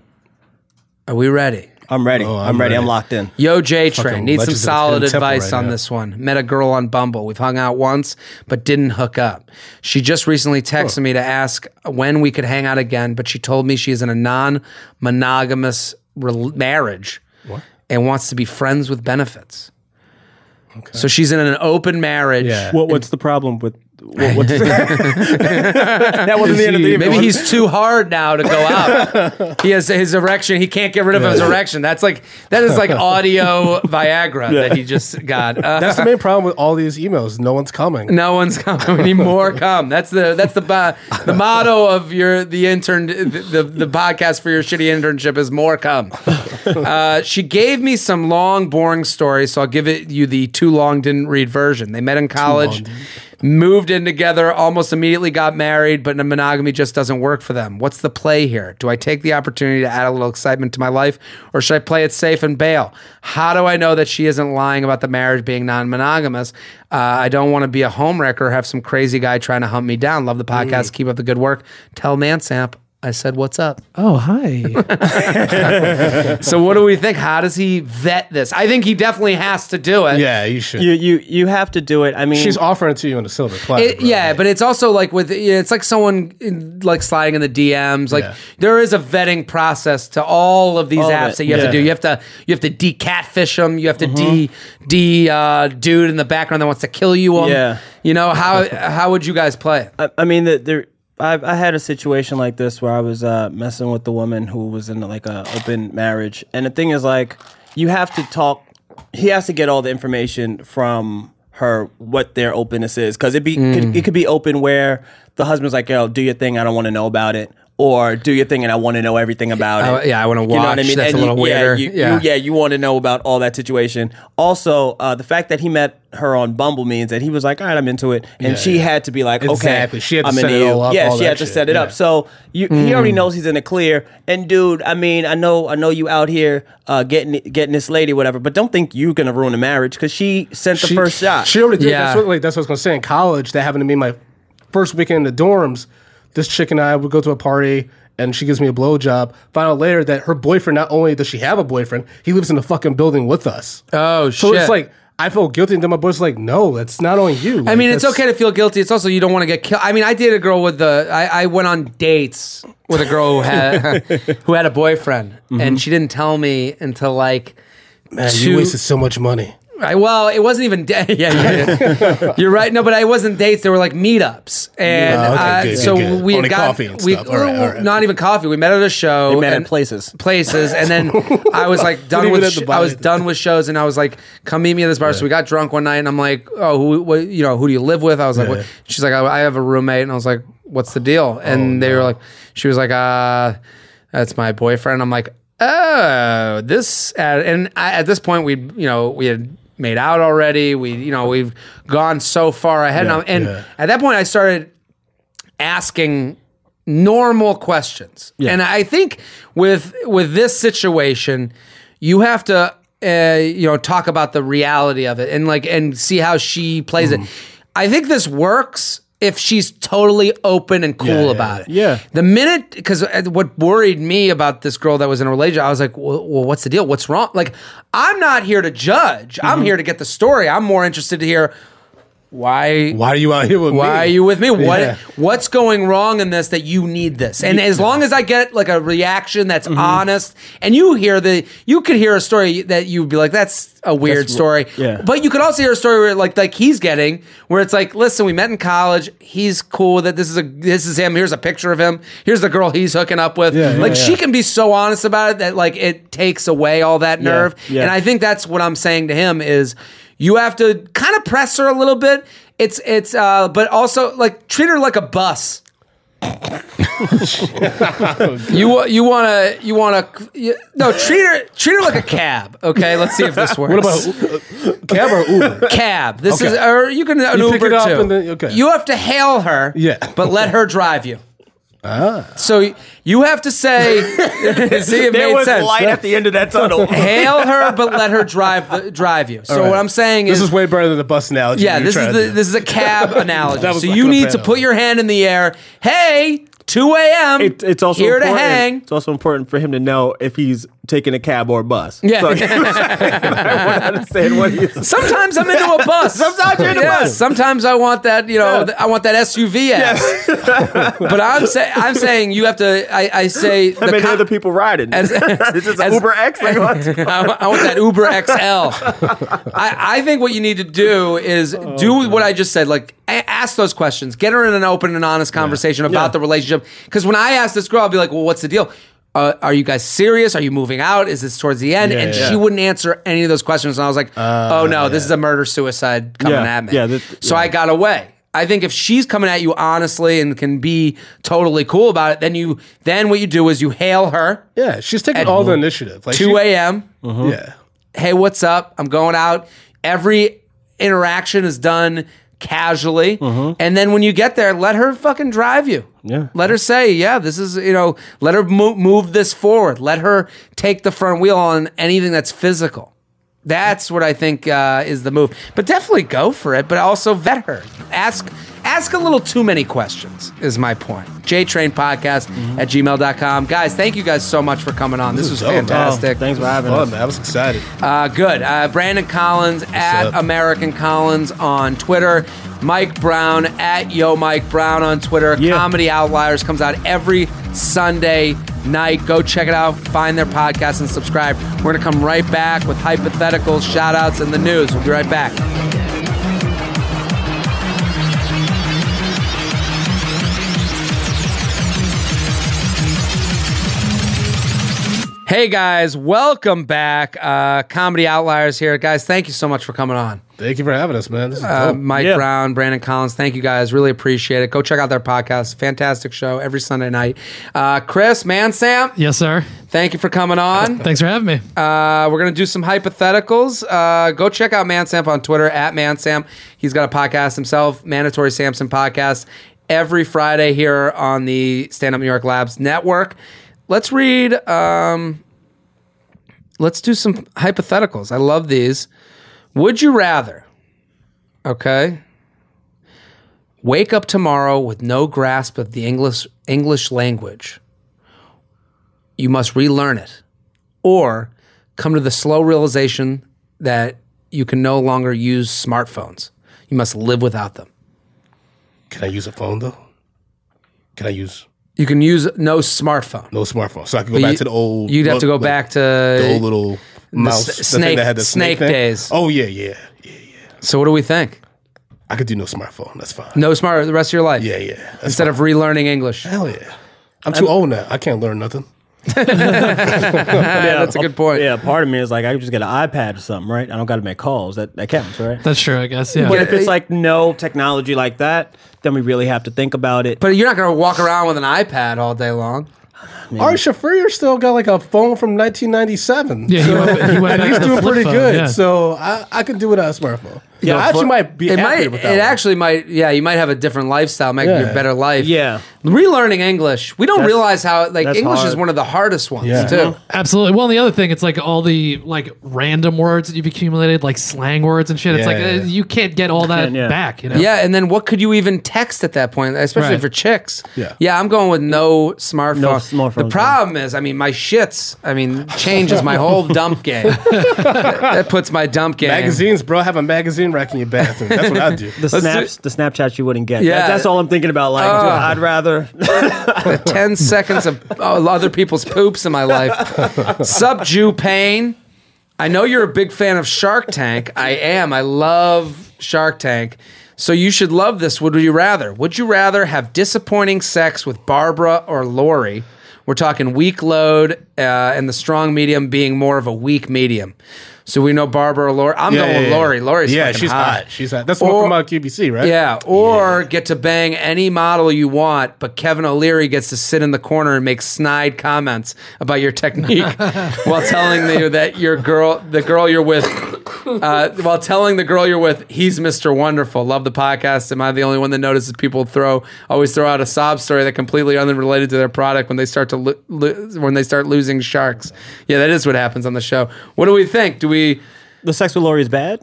Are we ready? I'm ready. I'm, I'm ready. I'm locked in. Yo, J Train, need some solid advice right on now. this one. Met a girl on Bumble. We've hung out once, but didn't hook up. She just recently texted me to ask when we could hang out again, but she told me she is in a non monogamous marriage and wants to be friends with benefits. Okay. So she's in an open marriage. Yeah. What, what's the problem with? What, what's *laughs* that wasn't the end of the email. Maybe he's too hard now to go out. he has his erection. He can't get rid of his erection. That's like that is like audio *laughs* Viagra that he just got. Uh, That's the main problem with all these emails. No one's coming. No one's coming. We need more come. That's the that's the uh, the motto of your the intern the, the the podcast for your shitty internship is more come. Uh, she gave me some long boring stories, so I'll give it you the too long didn't read version. They met in college. Moved in together, almost immediately got married, but monogamy just doesn't work for them. What's the play here? Do I take the opportunity to add a little excitement to my life, or should I play it safe and bail? How do I know that she isn't lying about the marriage being non monogamous? Uh, I don't want to be a homewrecker have some crazy guy trying to hunt me down. Love the podcast. Keep up the good work. Tell ManSamp I said, What's up? Oh, hi. *laughs* So, what do we think? How does he vet this? I think he definitely has to do it. Yeah, you should. you you you have to do it. I mean, She's offering it to you in a silver platter. It, bro. yeah, but it's also like with it's like someone in- like sliding in the DMs. Like Yeah. there is a vetting process to all of these All apps it, that you have to do. You have to you have to de catfish them. You have to de de uh, dude in the background that wants to kill you. you. 'em. Yeah. you know how how would you guys play? I, I mean, the, there. I've, I had a situation like this where I was uh, messing with the woman who was in like a open marriage, and the thing is, like, you have to talk. He has to get all the information from her what their openness is, because it be could, it could be open where the husband's like, "Yo, do your thing. I don't want to know about it." Or do your thing and I want to know everything about Uh, it. yeah, I wanna You know what I watch. mean? That's And a little you- weirder. Yeah, you, Yeah. you, yeah, you want to know about all that situation. Also, uh, the fact that he met her on Bumble means that he was like, "All right, I'm into it," and Yeah, she yeah. had to be like, "Okay, Exactly. She had to I'm set into it you." all up, Yeah, all she had to shit. set it up. So you, he already knows he's in the clear. And dude, I mean, I know, I know you out here uh, getting getting this lady, whatever. But don't think you're gonna ruin the marriage because she sent the She- first shot. She already did. Yeah. That's what, like, that's what I was going to say. In college, that happened to me my first weekend in the dorms. This chick and I would go to a party, and she gives me a blowjob. Find out later that her boyfriend not only does she have a boyfriend, he lives in the fucking building with us. Oh shit. So it's like I feel guilty, and then my boy's like, "No, that's not on you." I mean, it's okay to feel guilty. It's also you don't want to get killed. I mean, I dated a girl with the. I, I went on dates with a girl who had *laughs* who had a boyfriend, mm-hmm. and she didn't tell me until like. Man, two- you wasted so much money. I, well, it wasn't even. Da- *laughs* yeah, yeah. *laughs* you're right. No, but I wasn't dates. They were like meetups, and Oh, okay, uh, good, so good, good. we had Only got coffee and we, stuff. All right, all right. not even coffee. We met at a show. They met and- places. places, and then *laughs* I was like done even with. at the sh- I was done with shows, and I was like, "Come meet me at this bar." So we got drunk one night, and I'm like, "Oh, who? What, you know, who do you live with?" I was like, Yeah. what? "She's like, I, I have a roommate," and I was like, "What's the deal?" And they were like, "She was like, uh, that's my boyfriend." I'm like, "Oh, this," uh, and I, at this point, we, you know, we had made out already. We, you know, we've gone so far ahead, and, and yeah. at that point, I started asking normal questions. And I think with with this situation, you have to uh, you know talk about the reality of it and like and see how she plays it. I think this works if she's totally open and cool Yeah, yeah, about it. yeah. The minute because uh, what worried me about this girl that was in a relationship, I was like, well, well what's the deal? What's wrong? Like, I'm not here to judge. I'm mm-hmm. here to get the story. I'm more interested to hear why Why are you out here with me? why are you with me? *laughs* What Yeah. what's going wrong in this that you need this? And as long as I get like a reaction that's Mm-hmm. honest, and you hear the you could hear a story that you'd be like, that's a weird story. yeah. But you could also hear a story where like like he's getting where it's like, listen, we met in college. He's cool that. This is a this is him. Here's a picture of him. Here's the girl he's hooking up with. Yeah, like she can be so honest about it that like it takes away all that nerve. yeah. And I think that's what I'm saying to him is you have to kind of press her a little bit. It's it's uh but also like treat her like a bus. *laughs* you you want to you want to no treat her treat her like a cab. Okay, let's see if this works. What about uh, cab or Uber? cab? This Okay. is or you can an You pick Uber it up too. and then- okay. You have to hail her. Yeah. but let her drive you. Ah. So you have to say, *laughs* see it There made was sense. light at the end of that tunnel. *laughs* Hail her, but let her drive the, drive you. So All right. what I'm saying is, This is, is way better than the bus analogy. yeah, this is the this is a cab *laughs* analogy. So like you need to put your hand in the air. Hey, 2 a.m. It, it's also here important, to hang. It's also important for him to know if he's taking a cab or a bus. Yeah. So, *laughs* I want to understand what he's. Sometimes I'm into a bus. Sometimes you're into a Yeah, bus. Sometimes I want that, you know, th- I want that SUV ass. *laughs* but I'm saying, I'm saying you have to. I, I say *laughs* How many com- other people riding? as- this is as- Uber X. Like? I, I want that Uber XL. I, I think what you need to do is Oh, do what I just said. Like, a- ask those questions. Get her in an open and honest conversation about Yeah. the relationship. Because when I ask this girl, I'll be like, well, what's the deal? Uh, are you guys serious? Are you moving out? Is this towards the end? Yeah, and yeah. she wouldn't answer any of those questions. And I was like, oh no, this is a murder suicide coming Yeah, at me. yeah, that- so yeah. I got away. I think if she's coming at you honestly and can be totally cool about it, then you then what you do is you hail her yeah, she's taking all the initiative. Like 2 she- a.m. Yeah. hey, what's up? I'm going out. Every interaction is done casually. And then when you get there, let her fucking drive you. Yeah. Let her say, yeah, this is, you know, let her mo- move this forward. Let her take the front wheel on anything that's physical. That's what I think uh, is the move. But definitely go for it, but also vet her. Ask ask a little too many questions, is my point. JTrain Podcast at gmail.com. Guys, thank you guys so much for coming on. This, was dope. fantastic. Thanks for having Fun, us. man. I was excited. Uh, good. Uh, Brandon Collins at up? American Collins on Twitter. Mike Brown at Yo Mike Brown on Twitter. Yeah. Comedy Outliers comes out every Sunday night. Go check it out. Find their podcast and subscribe. We're going to come right back with hypotheticals, shout outs, and the news. We'll be right back. Hey guys, welcome back. Uh, Comedy Outliers here. Guys, thank you so much for coming on. Thank you for having us, man. This is Uh. Mike Yeah. Brown, Brandon Collins, thank you guys. Really appreciate it. Go check out their podcast. Fantastic show every Sunday night. Uh, Chris, man, Sam, Yes, sir. thank you for coming on. Thanks for having me. Uh, we're going to do some hypotheticals. Uh, go check out ManSamp on Twitter at ManSamp. He's got a podcast himself, Mandatory Samson Podcast, every Friday here on the Stand Up New York Labs network. Let's read. Um, let's do some hypotheticals. I love these. Would you rather? Okay. Wake up tomorrow with no grasp of the English English language, you must relearn it, or come to the slow realization that you can no longer use smartphones. You must live without them. Can I use a phone though? Can I use You can use no smartphone. no smartphone? So I can go But back you- to the old. You'd have to go like, back to the old little mouse s- the thing snake- that had the snake thing. days. Oh yeah, yeah, yeah. Yeah. So what do we think? I could do no smartphone. That's fine. No smart the rest of your life. Yeah, yeah. That's Instead of relearning English. Hell yeah. I'm too old now. I can't learn nothing. *laughs* Yeah, that's a good point. Yeah, part of me is like, I just get an iPad or something, right? I don't got to make calls. That that counts, right? That's true, I guess. Yeah. But if it's like no technology like that, then we really have to think about it. But you're not going to walk around with an iPad all day long. Ari Shaffir still got like a phone from 1997. Yeah, he went- he went and *laughs* he's doing pretty phone, good. yeah. So I, I could do without a smartphone. Yeah, I actually Flip- might be It happier might. with It one. actually might. Yeah, you might have a different lifestyle. Might be Yeah. a better life. Yeah. Relearning English. We don't That's- realize how like that's English is hard. one of the hardest ones Yeah. too. Absolutely. Well, and the other thing, it's like all the like random words that you've accumulated, like slang words and shit. It's like Yeah. uh, you can't get all that yeah. back. You know. Yeah, and then what could you even text at that point, especially Right. for chicks? Yeah. yeah, I'm going with no smartphone. No smartphones, the problem is, I mean, my shits. I mean, changes my whole dump game. *laughs* that, that puts my dump game. Magazines, bro. Have a magazine rack in your bathroom. That's what I do. The snaps, the Snapchats you wouldn't get. Yeah. That- that's all I'm thinking about. Like, dude, I'd rather. the 10 *laughs* seconds of oh, other people's poops in my life. Sup, Jew Pain? I know you're a big fan of Shark Tank. I am. I love Shark Tank. So you should love this. Would you rather? Would you rather have disappointing sex with Barbara or Lori? We're talking weak load uh, and the strong medium being more of a weak medium. So we know Barbara or Lori. I'm Yeah, going yeah, yeah. Lori. Lori's yeah, she's hot. hot. She's hot. That's the one Or- from uh, QVC, right? Yeah, or get to bang any model you want, but Kevin O'Leary gets to sit in the corner and make snide comments about your technique *laughs* while telling you that your girl, the girl you're with, *laughs* uh, while telling the girl you're with, he's Mr. Wonderful. Love the podcast. Am I the only one that notices people throw always throw out a sob story that completely unrelated to their product when they start to lo- lo- when they start losing sharks? Yeah, that is what happens on the show. What do we think? Do we? the sex with Lori is bad.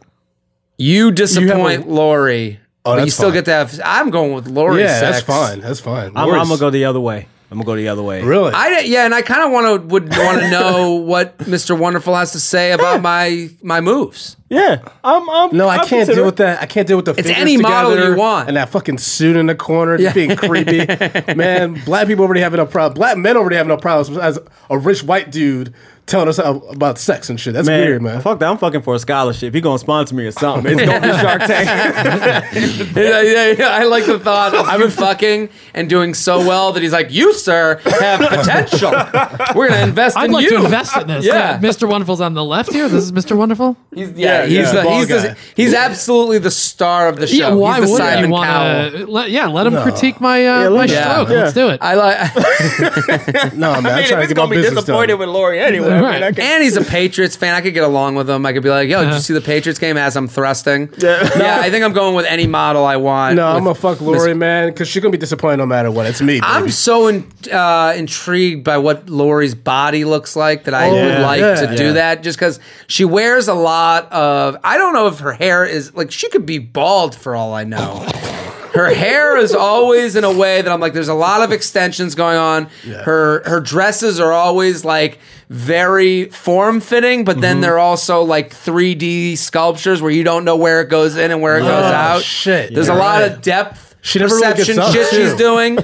You disappoint a- Lori. but you still fine. get to have. I'm going with Lori. Yeah, sex. that's fine. That's fine. I'm, I'm gonna go the other way. I'm gonna go the other way. Really? I yeah, and I kind of want to would want to know *laughs* what Mr. Wonderful has to say about my my moves. Yeah, I'm. I'm no, I I'm can't deal with that. I can't deal with the. It's fingers any model you want. and that fucking suit in the corner, just being creepy. *laughs* Man, black people already have no problem. Black men already have no problems as a rich white dude telling us about sex and shit. That's Man, weird, man. Fuck that. I'm fucking for a scholarship. He gonna sponsor me or something. It's gonna be Shark Tank. *laughs* yeah, yeah, yeah, I like the thought of *laughs* you fucking and doing so well that he's like, "You, sir, have potential. We're gonna invest in this. I'd in like you." to invest in this. Yeah. Yeah. Mr. Wonderful's on the left here. This is Mr. Wonderful. He's, yeah, he's yeah, the, he's the, he's absolutely the star of the show. Yeah, why he's the would Simon you want Cowell. to? Let, yeah, let him critique my uh, let my Yeah. stroke. Yeah. Let's do it. I like. *laughs* no, man. I'm trying to be disappointed done. with Lori anyway. Right. I can- And he's a Patriots fan. I could get along with him. I could be like, "Yo, did you see the Patriots game?" As I'm thrusting. Yeah, yeah. *laughs* I think I'm going with any model I want. No, I'm with gonna fuck Lori, man, because she's gonna be disappointed no matter what. It's me. I'm so in, uh, intrigued by what Lori's body looks like that I would like to do that just because she wears a lot of. I don't know if her hair is like she could be bald for all I know. Her hair is always in a way that I'm like, there's a lot of extensions going on. Her her dresses are always like very form fitting, but Mm-hmm. then they're also like 3D sculptures where you don't know where it goes in and where it goes out. shit. There's a Yeah. lot of depth She never really perception gets up, shit she's doing.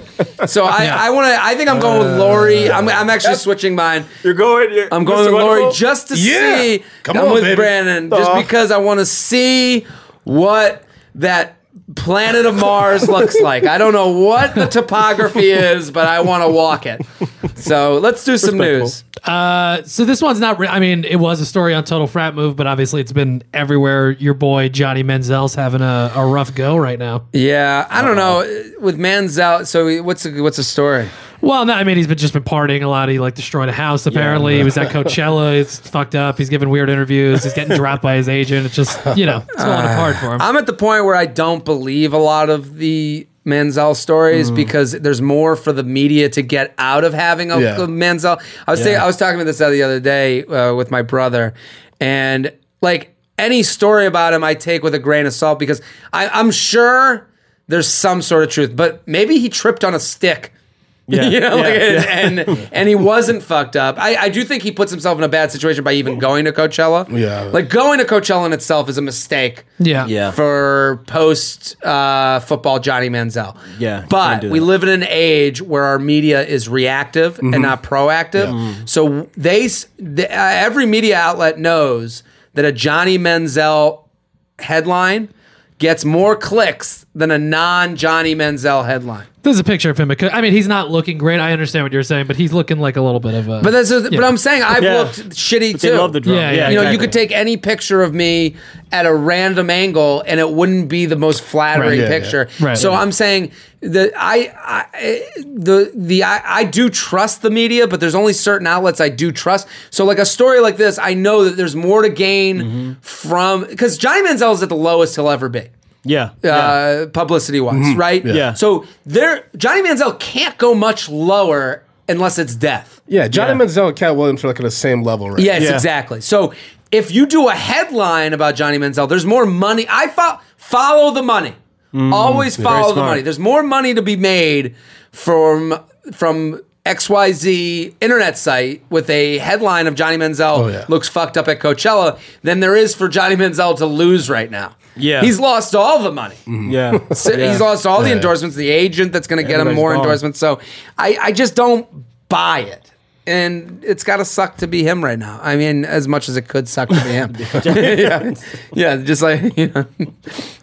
So I, I want to. I think I'm going with Lori. Uh, I'm, I'm actually switching mine. You're going. You're, I'm going Mr. with Lori Wonderful? just to Yeah. see. Come I'm on, with baby. Brandon just Aw. because I want to see what that planet of Mars looks like. I don't know what the topography is, but I want to walk it. So let's do some news. Uh, so this one's not. Re- I mean, it was a story on Total Frat Move, but obviously it's been everywhere. Your boy Johnny Manziel's having a, a rough go right now. Yeah, I don't know with Manziel. So what's the, what's the story? Well, no, I mean he's been just been partying a lot. He like destroyed a house. Apparently, he was at *laughs* Coachella. It's fucked up. He's giving weird interviews. He's getting dropped by his agent. It's just you know it's falling apart for him. I'm at the point where I don't believe a lot of the Manziel stories Mm. because there's more for the media to get out of having a, Yeah. a Manziel. I was saying, I was talking about this the other day uh, with my brother, and like any story about him, I take with a grain of salt because I, I'm sure there's some sort of truth, but maybe he tripped on a stick Yeah. *laughs* you know, like, Yeah. and and he wasn't fucked up. I, I do think he puts himself in a bad situation by even going to Coachella. Yeah. like going to Coachella in itself is a mistake. Yeah. Yeah. For post uh, football Johnny Manziel. Yeah, But we live in an age where our media is reactive and not proactive. So they, s- the, uh, every media outlet knows that a Johnny Manziel headline gets more clicks than a non Johnny Manziel headline. There's a picture of him. because- I mean, he's not looking great. I understand what you're saying, but he's looking like a little bit of a. But that's but I'm saying I've Yeah. looked shitty But too. they love the drone. Yeah, Yeah, yeah. you know, you exactly. could take any picture of me at a random angle, and it wouldn't be the most flattering Right. Yeah, yeah. picture. Right. So Yeah. I'm saying that I, I the the I, I do trust the media, but there's only certain outlets I do trust. So like a story like this, I know that there's more to gain Mm-hmm. from because Johnny Manziel is at the lowest he'll ever be Yeah. uh, publicity wise, right? Yeah. So there, Johnny Manziel can't go much lower unless it's death. Yeah, Johnny Yeah. Manziel and Katt Williams are like on the same level, right? Yes, Yeah. exactly. So if you do a headline about Johnny Manziel, there's more money. I fo- follow the money. Always follow the money. There's more money to be made from from XYZ internet site with a headline of Johnny Manziel Oh, yeah. looks fucked up at Coachella than there is for Johnny Manziel to lose right now. Yeah. He's lost all the money. Mm-hmm. Yeah. *laughs* So Yeah. He's lost all the endorsements, the agent that's going to get him Everybody's more gone. endorsements. So I, I just don't buy it. And it's got to suck to be him right now. I mean, as much as it could suck to be him. *laughs* *laughs* yeah. yeah, just like, *laughs* you know,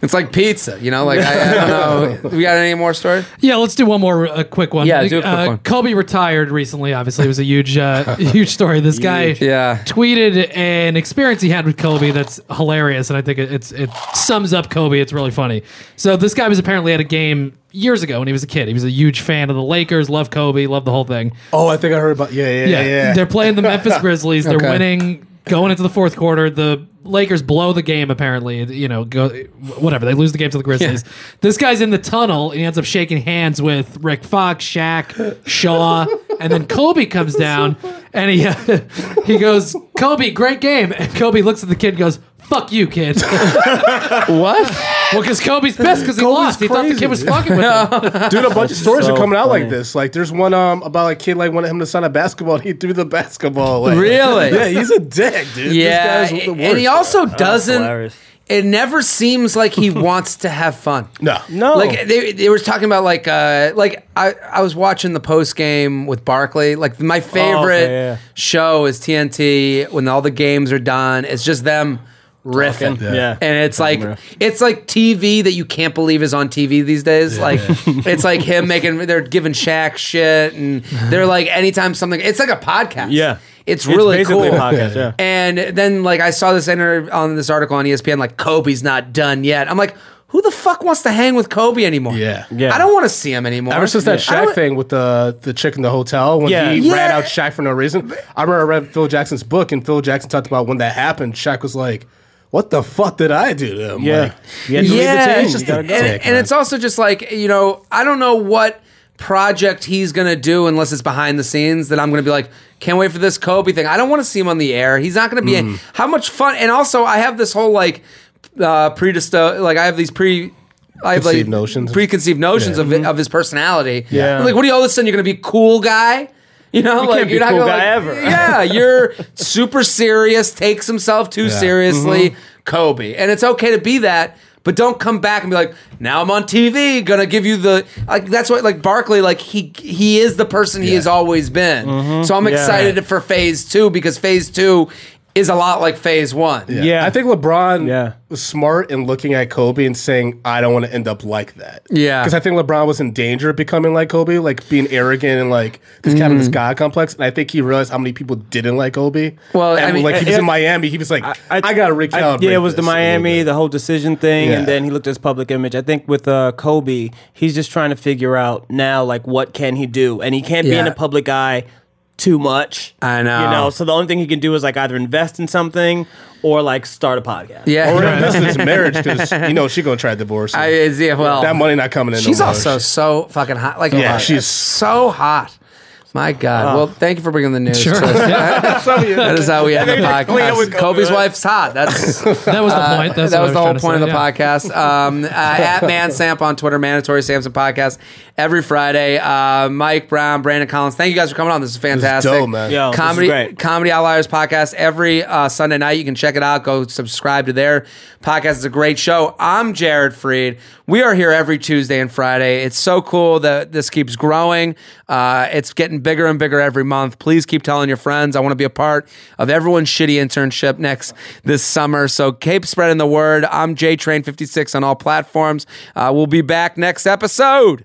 it's like pizza, you know? Like, I, I don't know. We got any more stories? Yeah, let's do one more a quick one. Yeah, do a quick uh, one. Kobe retired recently. Obviously, it was a huge, uh, huge story. This guy, Yeah. tweeted an experience he had with Kobe that's hilarious, and I think it, it's it sums up Kobe. It's really funny. So this guy was apparently at a game years ago when he was a kid. He was a huge fan of the Lakers, loved Kobe, loved the whole thing. Oh, I think I heard about. Yeah, yeah, yeah. yeah. They're playing the Memphis *laughs* Grizzlies. They're Okay. winning, going into the fourth quarter. The Lakers blow the game. Apparently, you know, go whatever. They lose the game to the Grizzlies. This guy's in the tunnel. And he ends up shaking hands with Rick Fox, Shaq, Shaw, and then Kobe comes down and he *laughs* he goes, "Kobe, great game." And Kobe looks at the kid, and goes. Fuck you, kid. *laughs* What? well, because Kobe's pissed because he Kobe's lost. He thought the crazy, kid was dude. fucking with him. *laughs* Dude, a bunch of stories so are coming out funny. like this. Like, there's one um about a kid like wanted him to sign a basketball. And he threw the basketball away. Really? *laughs* Yeah, he's a dick, dude. Yeah. this guy's the worst. and he also doesn't, hilarious. it never seems like he wants to have fun. no, No. Like they, they were talking about like uh like I, I was watching the post game with Barkley. Like my favorite yeah. show is TNT when all the games are done. It's just them riffing. Yeah. Yeah. And it's like it's like TV that you can't believe is on TV these days. Like *laughs* it's like him making they're giving Shaq shit and they're like anytime something it's like a podcast. Yeah. It's It's really basically cool. a podcast, yeah. And then like I saw this inter- on this article on ESPN like Kobe's not done yet. I'm like who the fuck wants to hang with Kobe anymore? Yeah. Yeah. I don't want to see him anymore. Ever since that I Shaq don't- thing with the the chick in the hotel when Yeah. he Yeah. ran out Shaq for no reason, I remember I read Phil Jackson's book and Phil Jackson talked about when that happened. Shaq was like, "What the fuck did I do to him?" Yeah. Like, You had the Yeah, team. it's just gotta and, and it's also just like you know I don't know what project he's gonna do unless it's behind the scenes that I'm gonna be like can't wait for this Kobe thing. I don't want to see him on the air. He's not gonna be Mm. how much fun. And also I have this whole like uh predispo like I have these pre. I have like Conceived notions. preconceived notions Yeah. of it, of his personality. Yeah. I'm like, what are you all of a sudden? You're gonna be cool guy. You know, like can't you're not cool gonna like, ever. *laughs* Yeah, you're super serious, takes himself too seriously, Mm-hmm. Kobe. And it's okay to be that, but don't come back and be like, now I'm on TV, gonna give you the like that's what like Barkley, like he he is the person he has always been. Mm-hmm. So I'm Yeah. excited for phase two because phase two is a lot like phase one. Yeah. Yeah. I think LeBron Yeah. was smart in looking at Kobe and saying, I don't want to end up like that. Yeah. Because I think LeBron was in danger of becoming like Kobe, like being arrogant and like this kind of Mm. this God complex. And I think he realized how many people didn't like Kobe. Well, and I mean, like he was it- in Miami, he was like, I, got to recalibrate. yeah, it was the this a little Miami, bit. the whole decision thing, Yeah. and then he looked at his public image. I think with uh, Kobe, he's just trying to figure out now, like, what can he do, and he can't be in Yeah. a public eye too much. I know. you know. So the only thing he can do is like either invest in something or like start a podcast. Yeah. Or invest in his marriage because *laughs* you know she gonna try to divorce. him. I, yeah, well, that money not coming in. She's no more. also so fucking hot. Like, Yeah, uh, she's- so hot. My God. Well, thank you for bringing the news. Sure. *laughs* that is how we end the podcast. Kobe's wife's hot. That's *laughs* That was the point. That's that what was the whole point say, of the yeah. podcast. Um, uh, at ManSamp on Twitter, Mandatory Samson Podcast every Friday. Uh, Mike Brown, Brandon Collins, thank you guys for coming on. This is fantastic. dope, man. Yo, this is comedy. Comedy Outliers podcast every uh, Sunday night. You can check it out. Go subscribe to their podcast. It's a great show. I'm Jared Freid. We are here every Tuesday and Friday. It's so cool that this keeps growing. Uh, it's getting bigger and bigger every month. Please keep telling your friends. I want to be a part of everyone's shitty internship next this summer. So keep spreading the word. I'm JTrain56 on all platforms. Uh, we'll be back next episode.